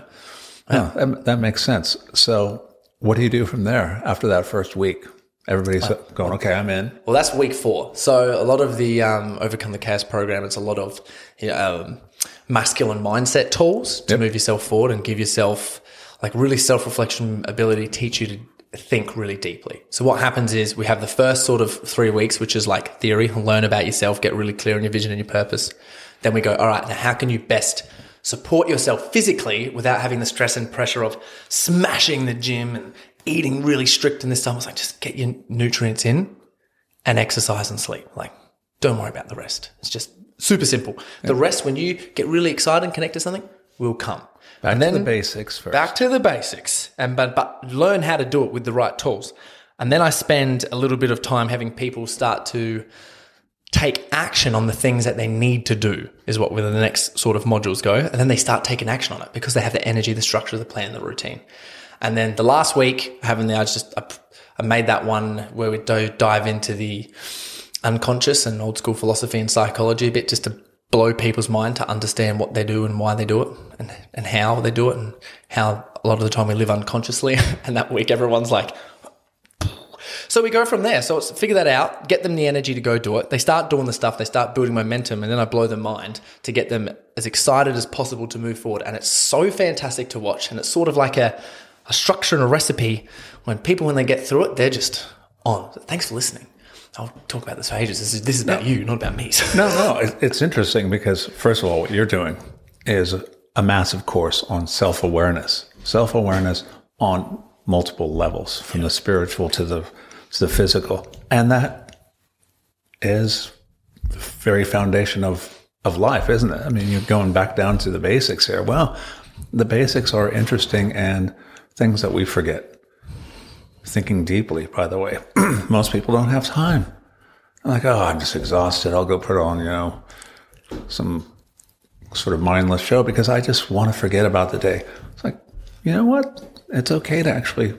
yeah, that, that, makes sense. So, what do you do from there after that first week? Everybody's uh, going, okay, I'm in. Well, that's week four. So, a lot of the um, Overcome the Chaos program, it's a lot of you know, um, masculine mindset tools to yep. move yourself forward and give yourself like really self reflection ability, teach you to think really deeply. So what happens is we have the first sort of three weeks, which is like theory, learn about yourself, get really clear on your vision and your purpose. Then we go, all right, now how can you best support yourself physically without having the stress and pressure of smashing the gym and eating really strict and this stuff? It's like, just get your nutrients in and exercise and sleep. Like, don't worry about the rest. It's just super simple. The rest, when you get really excited and connect to something, will come. Back and to the basics first. Back to the basics, and but but learn how to do it with the right tools. And then I spend a little bit of time having people start to take action on the things that they need to do is what where the next sort of modules go. And then they start taking action on it because they have the energy, the structure, the plan, the routine. And then the last week, having the, I just, I, I made that one where we do dive into the unconscious and old school philosophy and psychology a bit just to blow people's mind to understand what they do and why they do it and, and how they do it and how a lot of the time we live unconsciously. and that week everyone's like, so we go from there. So it's figure that out, get them the energy to go do it. They start doing the stuff, they start building momentum, and then I blow their mind to get them as excited as possible to move forward. And it's so fantastic to watch. And it's sort of like a, a structure and a recipe when people, when they get through it, they're just on. Thanks for listening. I'll talk about this for ages. This is, this is about no. you, not about me. no, no, it's interesting because first of all, what you're doing is a massive course on self awareness, self awareness on multiple levels, from yeah. the spiritual to the to the physical, and that is the very foundation of of life, isn't it? I mean, you're going back down to the basics here. Well, the basics are interesting and things that we forget thinking deeply, by the way. Most people don't have time. I'm like, oh, I'm just exhausted. I'll go put on, you know, some sort of mindless show because I just want to forget about the day. It's like, you know what? It's okay to actually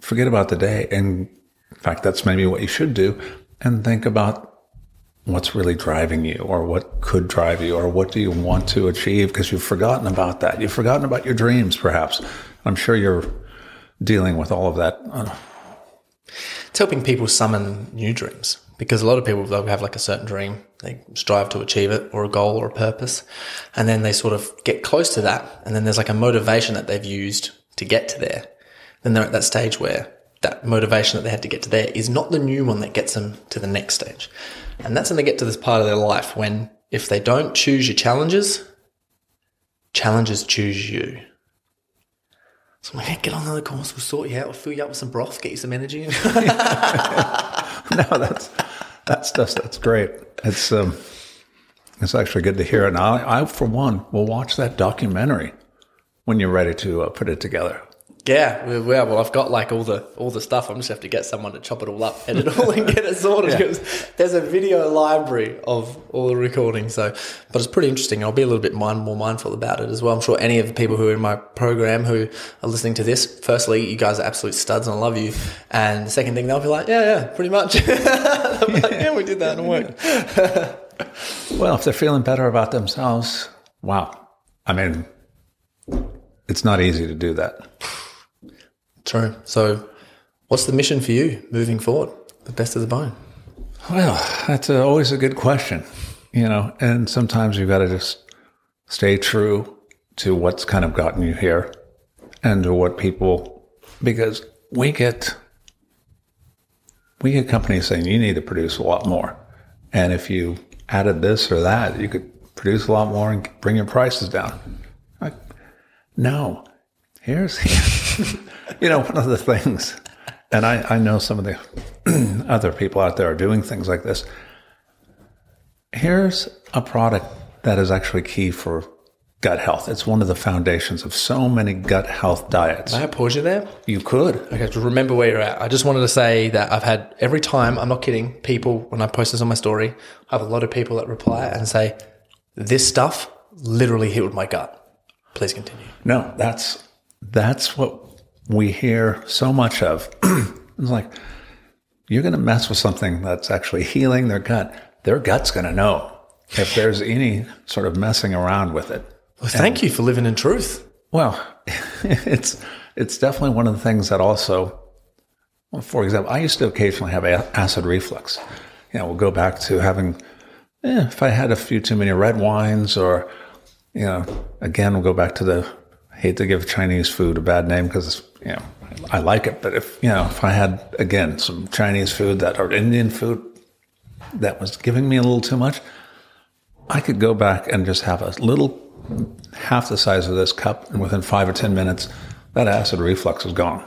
forget about the day. And in fact, that's maybe what you should do and think about what's really driving you or what could drive you or what do you want to achieve because you've forgotten about that. You've forgotten about your dreams, perhaps. I'm sure you're dealing with all of that. It's helping people summon new dreams because a lot of people they'll have like a certain dream, they strive to achieve it or a goal or a purpose, and then they sort of get close to that, and then there's like a motivation that they've used to get to there. Then they're at that stage where that motivation that they had to get to there is not the new one that gets them to the next stage. And that's when they get to this part of their life when if they don't choose your challenges, challenges choose you. So I'm like, hey, get on the course, we'll sort you out, we'll fill you up with some broth, get you some energy. no, that's that stuff. That's great. It's um, it's actually good to hear. It. And I, I for one, will watch that documentary when you're ready to uh, put it together. Yeah, well, well, well, I've got like all the all the stuff. I'm just have to get someone to chop it all up, edit it all, and get it sorted. Because there's a video library of all the recordings. So, but it's pretty interesting. I'll be a little bit mind, more mindful about it as well. I'm sure any of the people who are in my program who are listening to this, firstly, you guys are absolute studs, and I love you. And the second thing, they'll be like, yeah, yeah, pretty much. like, yeah, we did that and it worked. well, if they're feeling better about themselves, wow. I mean, it's not easy to do that. True. So, what's the mission for you moving forward? The best of the bone. Well, that's a, always a good question, you know, and sometimes you've got to just stay true to what's kind of gotten you here and to what people, because we get, we get companies saying you need to produce a lot more. And if you added this or that, you could produce a lot more and bring your prices down. Like, no, here's, you know, one of the things, and I, I know some of the other people out there are doing things like this. Here's a product that is actually key for gut health. It's one of the foundations of so many gut health diets. May I pause you there? You could. Okay, to remember where you're at. I just wanted to say that I've had every time, I'm not kidding, people, when I post this on my story, I have a lot of people that reply and say, this stuff literally healed my gut. Please continue. No, that's that's what we hear so much of. it's like you're going to mess with something that's actually healing their gut. Their gut's going to know if there's any sort of messing around with it. Well, thank and, you for living in truth. Well, it's it's definitely one of the things that also, well, for example, I used to occasionally have acid reflux. You know, we'll go back to having, eh, if I had a few too many red wines, or you know, again, we'll go back to the hate to give Chinese food a bad name because you know I like it, but if you know if I had again some Chinese food that or Indian food that was giving me a little too much, I could go back and just have a little half the size of this cup, and within five or ten minutes, that acid reflux is gone.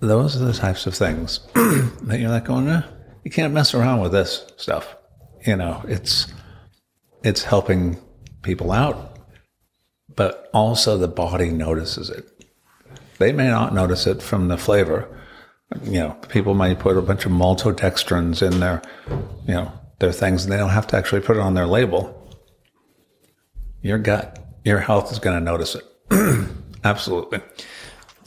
Those are the types of things that you're like going, eh, you can't mess around with this stuff. You know, it's it's helping people out but also the body notices it. They may not notice it from the flavor. You know, people might put a bunch of maltodextrins in their, you know, their things, and they don't have to actually put it on their label. Your gut, your health is going to notice it. Absolutely.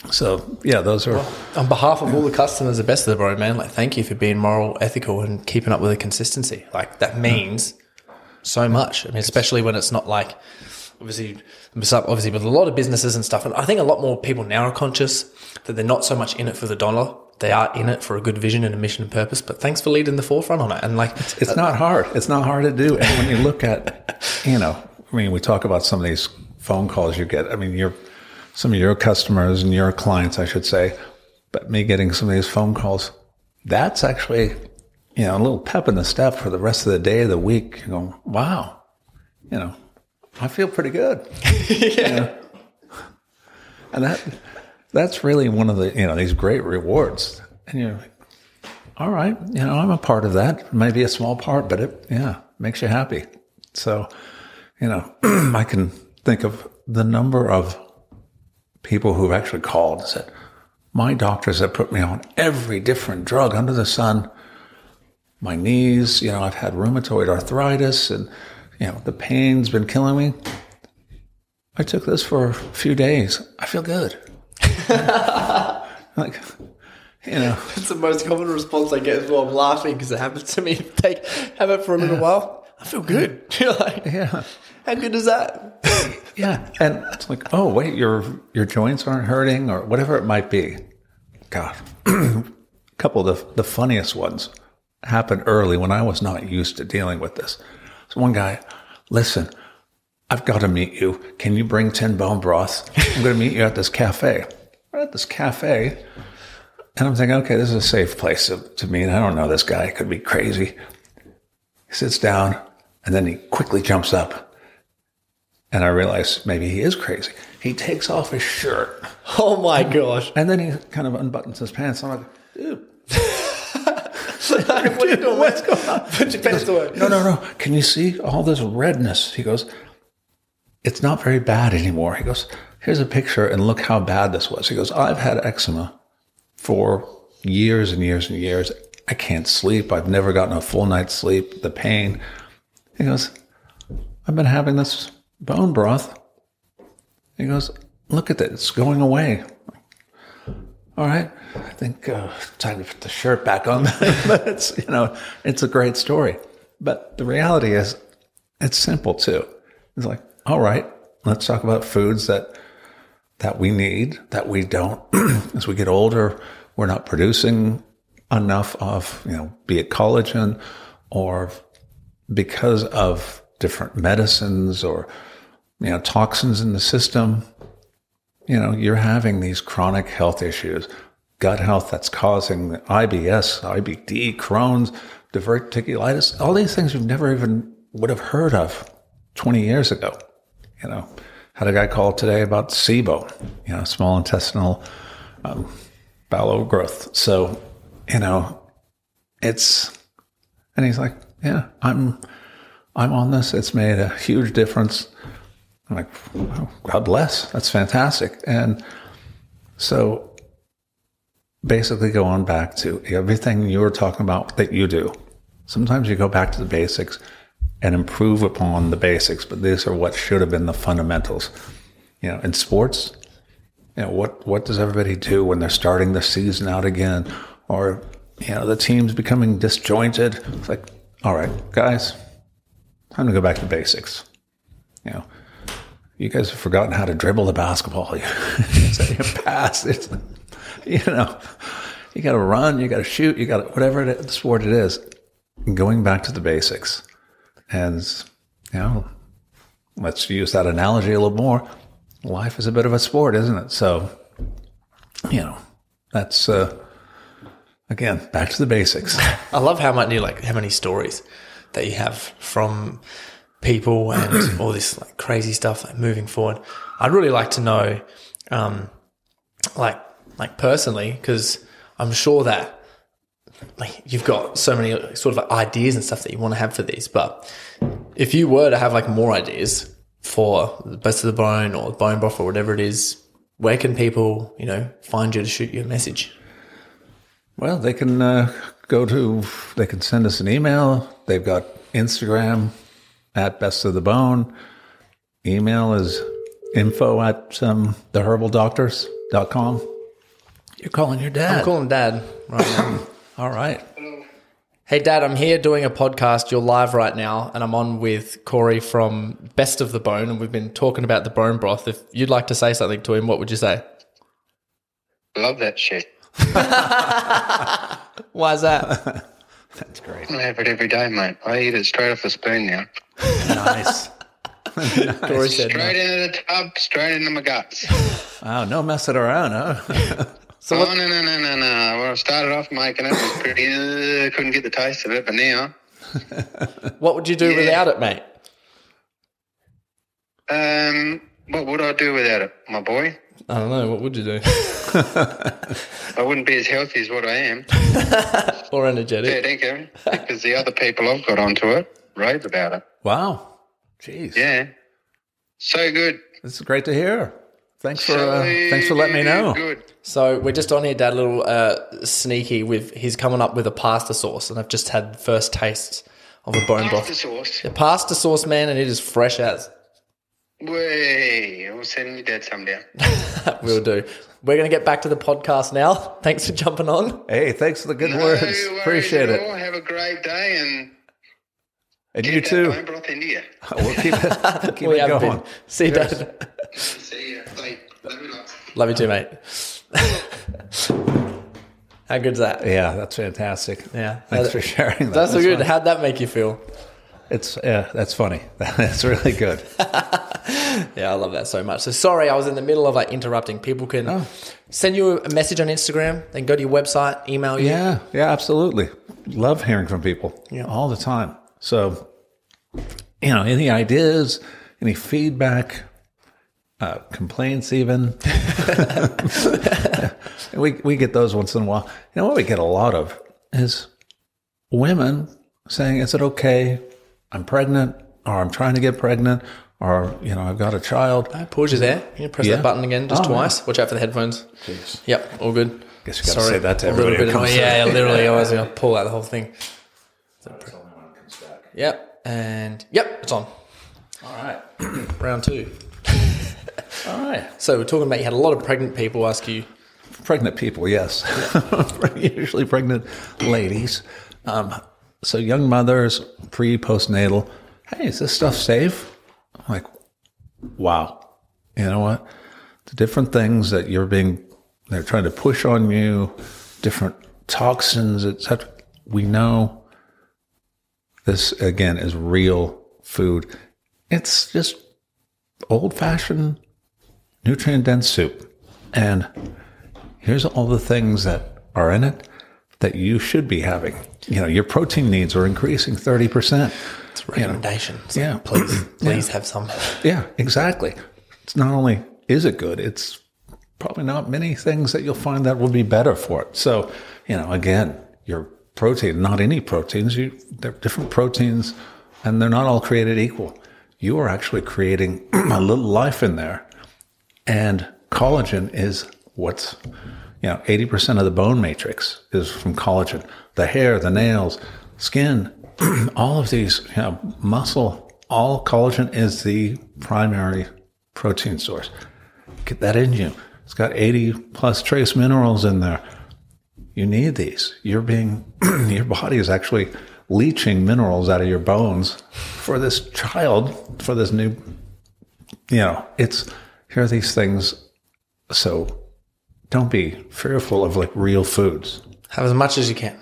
So yeah, those are well, on behalf of yeah. all the customers, the best of the bro, man. Like, thank you for being moral, ethical, and keeping up with the consistency. Like that means so much. I mean, especially when it's not like obviously, obviously with a lot of businesses and stuff. And I think a lot more people now are conscious that they're not so much in it for the dollar. They are in it for a good vision and a mission and purpose. But thanks for leading the forefront on it. And like, it's, it's uh, not hard. It's not hard to do. And when you look at, you know, I mean, we talk about some of these phone calls you get. I mean, you're some of your customers and your clients, I should say, but me getting some of these phone calls, that's actually, you know, a little pep in the step for the rest of the day, of the week. You go, wow, you know, I feel pretty good. yeah. And that that's really one of the you know these great rewards. And you're like, all right, you know, I'm a part of that. Maybe a small part, but it yeah makes you happy. So, you know, I can think of the number of people who've actually called and said, my doctors have put me on every different drug under the sun. My knees, you know, I've had rheumatoid arthritis and you know, the pain's been killing me. I took this for a few days. I feel good. like, you know. It's the most common response I get as well. I'm laughing because it happens to me. Take have it for a little yeah. while. I feel good. You're like, yeah. How good is that? yeah. And it's like, oh wait, your your joints aren't hurting or whatever it might be. God. A couple of the, the funniest ones happened early when I was not used to dealing with this. So one guy, listen, I've got to meet you. Can you bring 10 bone broths? I'm going to meet you at this cafe. We're at this cafe. And I'm thinking, okay, this is a safe place to, to meet. I don't know this guy. He could be crazy. He sits down and then he quickly jumps up. And I realize maybe he is crazy. He takes off his shirt Oh my gosh. and then he kind of unbuttons his pants. I'm like, dude, what are you doing? what's going on? Put your pants away. No, no, no. Can you see all this redness? He goes, It's not very bad anymore. He goes, Here's a picture and look how bad this was. He goes, I've had eczema for years and years and years. I can't sleep. I've never gotten a full night's sleep. The pain. He goes, I've been having this bone broth. He goes, Look at that. It's going away. All right. I think uh, time to put the shirt back on. but it's, you know, it's a great story. But the reality is, it's simple too. It's like, all right, let's talk about foods that that we need, that we don't. As we get older, we're not producing enough of, you know, be it collagen or because of different medicines or, you know, toxins in the system. You know, you're having these chronic health issues, gut health that's causing IBS, IBD, Crohn's, diverticulitis, all these things you've never even would have heard of 20 years ago. You know, had a guy call today about SIBO, you know, small intestinal um, bowel overgrowth. So, you know, it's, and he's like, yeah, I'm, I'm on this. It's made a huge difference. I'm like, oh, God bless. That's fantastic. And so basically going back to everything you were talking about that you do. Sometimes you go back to the basics and improve upon the basics, but these are what should have been the fundamentals. You know, in sports, you know, what, what does everybody do when they're starting the season out again? Or, you know, the team's becoming disjointed. It's like, all right, guys, time to go back to basics. You know, you guys have forgotten how to dribble the basketball. You pass. It's, you know, you got to run, you got to shoot, you got to, whatever it is, sport it is, going back to the basics. And, you know, let's use that analogy a little more. Life is a bit of a sport, isn't it? So, you know, that's, uh, again, back to the basics. I love how much you like how many stories that you have from people and all this like crazy stuff like moving forward. I'd really like to know, um, like like personally, because I'm sure that like you've got so many sort of like, ideas and stuff that you want to have for these. But if you were to have like more ideas for the best of the bone or bone broth or whatever it is, where can people you know find you to shoot you a message? Well, they can uh, go to, they can send us an email. They've got Instagram at Best of the Bone. Email is info at um, theherbaldoctors.com. You're calling your dad. I'm calling Dad right now. All right. Hey, Dad, I'm here doing a podcast. You're live right now, and I'm on with Corey from Best of the Bone, and we've been talking about the bone broth. If you'd like to say something to him, what would you say? Love that shit. Why is that? That's great. I have it every day, mate. I eat it straight off the spoon now. Nice. Corey said no. Straight into the tub, straight into my guts. Wow, no messing around, huh? So oh, what, no, no, no, no, no. When I started off making it, it was pretty, uh, couldn't get the taste of it, but now, what would you do without it, mate? um, what would I do without it, my boy? I don't know. What would you do? I wouldn't be as healthy as what I am. or energetic. Yeah, thank you. Because the other people I've got onto it rave about it. wow. Jeez. Yeah. So good. It's great to hear. Thanks for uh, thanks for letting me know. Good. So we're just on here, Dad, a little uh, sneaky with he's coming up with a pasta sauce, and I've just had first taste of a bone Pasta broth. sauce. The pasta sauce, man, and it is fresh as. Way. I'll send your dad some down. We'll do. We're going to get back to the podcast now. Thanks for jumping on. Hey, thanks for the good No words. Appreciate at it. all. Have a great day and And you that too. bone broth into you. We'll keep it, keep we it have going. been. See you, Dad. See ya. Bye. Love you lots. Love you too, mate. How good's that? Yeah, that's fantastic. Yeah. Thanks That- for sharing that. That's so good. funny. How'd that make you feel? It's yeah, that's funny. That's really good. Yeah, I love that so much. So sorry, I was in the middle of like interrupting. People can Oh. send you a message on Instagram, then go to your website, email you. Yeah, yeah, absolutely. Love hearing from people Yeah. all the time. So, you know, any ideas, any feedback, uh, complaints, even. we we get those once in a while. You know what we get a lot of is women saying, "Is it okay? I'm pregnant, or I'm trying to get pregnant, or you know, I've got a child." Uh, Pause you there. You press Yeah. that button again just Oh, twice. Watch out for the headphones. Yep, all good. Guess you gotta say that to everybody bit who comes annoying. through. Yeah, yeah, literally. I was going to pull out the whole thing. Yep, and yep, it's on. All right, Round two. all right. So we're talking about you had a lot of pregnant people ask you. pregnant people, yes, usually pregnant ladies. Um, so young mothers, pre postnatal. Hey, is this stuff safe? I'm like, wow. You know what? The different things that you're being, they're trying to push on you, different toxins, etc. We know this again is real food. It's just old fashioned nutrient dense soup. And here's all the things that are in it that you should be having. You know, your protein needs are increasing 30%. It's a recommendation. It's like, Yeah. please, please have some. Yeah, exactly. It's not only is it good, it's probably not many things that you'll find that will be better for it. So, you know, again, your protein, not any proteins, you they're different proteins and they're not all created equal. You are actually creating a little life in there. And collagen is what's you know, 80% of the bone matrix is from collagen. The hair, the nails, skin, all of these, you know, muscle, all collagen is the primary protein source. Get that in you. It's got 80 plus trace minerals in there. You need these. You're being, your body is actually leaching minerals out of your bones for this child, for this new, you know, it's, here are these things. So don't be fearful of like real foods. Have as much as you can,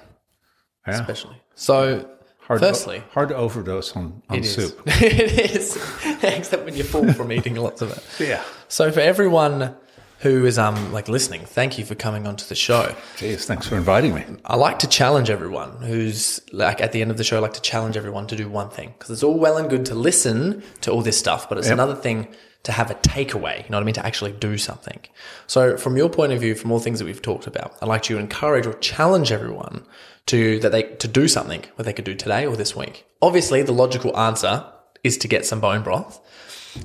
Yeah. especially. So, Hard firstly, to, hard to overdose on, on it is. soup. it is. Except when you're full from eating lots of it. Yeah. So for everyone who is um like listening, thank you for coming onto the show. Cheers, thanks for inviting me. I like to challenge everyone who's like at the end of the show, I like to challenge everyone to do one thing because it's all well and good to listen to all this stuff, but it's Yep. another thing to have a takeaway. You know what I mean? To actually do something. So from your point of view, from all things that we've talked about, I'd like to encourage or challenge everyone to that they to do something what they could do today or this week. Obviously, the logical answer is to get some bone broth,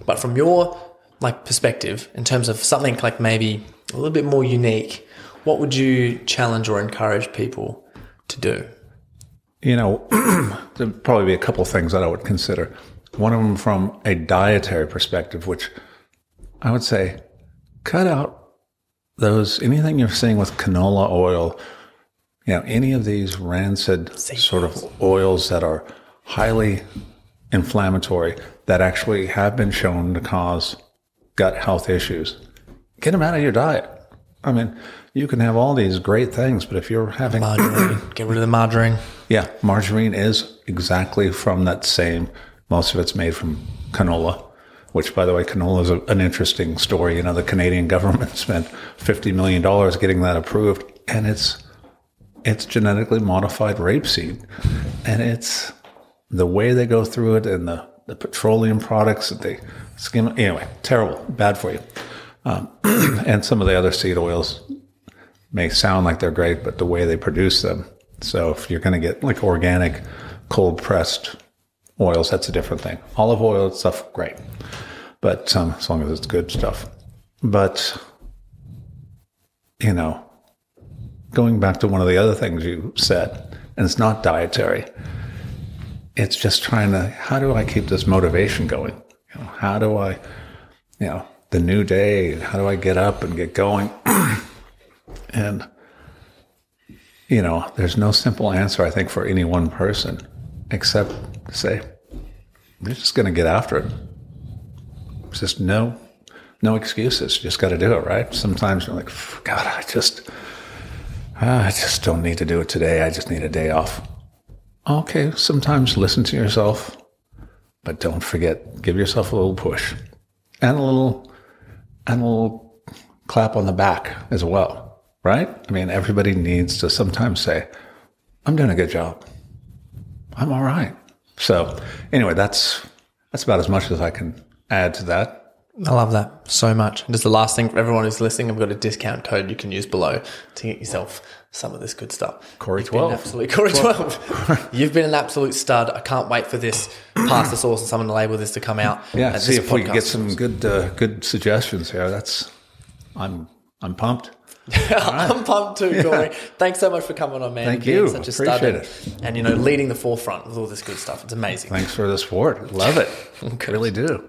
but from your like perspective, in terms of something like maybe a little bit more unique, what would you challenge or encourage people to do? You know, there'd probably be a couple things that I would consider. One of them from a dietary perspective, which I would say cut out those anything you're seeing with canola oil, you know, any of these rancid sort of oils that are highly inflammatory that actually have been shown to cause gut health issues. Get them out of your diet. I mean, you can have all these great things, but if you're having Margarine. Get rid of the margarine. yeah, margarine is exactly from that same. Most of it's made from canola, which, by the way, canola is a, an interesting story. You know, the Canadian government spent fifty million dollars getting that approved, and it's it's genetically modified rapeseed, and it's the way they go through it and the the petroleum products that they skim. Anyway, terrible, bad for you. Um, and some of the other seed oils may sound like they're great, but the way they produce them. So if you're going to get like organic, cold pressed oils, that's a different thing. Olive oil stuff, great, but um, as long as it's good stuff. But you know, going back to one of the other things you said, and it's not dietary. It's just trying to. How do I keep this motivation going? You know, how do I, you know, the new day? How do I get up and get going? and you know, there's no simple answer, I think, for any one person, except to say, we're just going to get after it. It's just no, no excuses. You just got to do it, right? Sometimes you're like, God, I just, "Ah, I just don't need to do it today. I just need a day off. Okay, sometimes listen to yourself, but don't forget, give yourself a little push and a little, and a little clap on the back as well, right? I mean, everybody needs to sometimes say, I'm doing a good job. I'm all right. So anyway, that's, that's about as much as I can add to that. I love that so much. And just the last thing for everyone who's listening, I've got a discount code you can use below to get yourself some of this good stuff. Corey You've 12. absolutely Corey twelve. You've been an absolute stud. I can't wait for this pasta sauce and someone to label this to come out. Yeah, see if we can get some good uh, good suggestions here. That's I'm I'm pumped. I'm pumped too, Corey. Thanks so much for coming on, man. Thank you. Such a Appreciate stud it. and, and you know leading the forefront with all this good stuff. It's amazing. Thanks for the support. Love it. really do.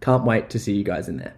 Can't wait to see you guys in there.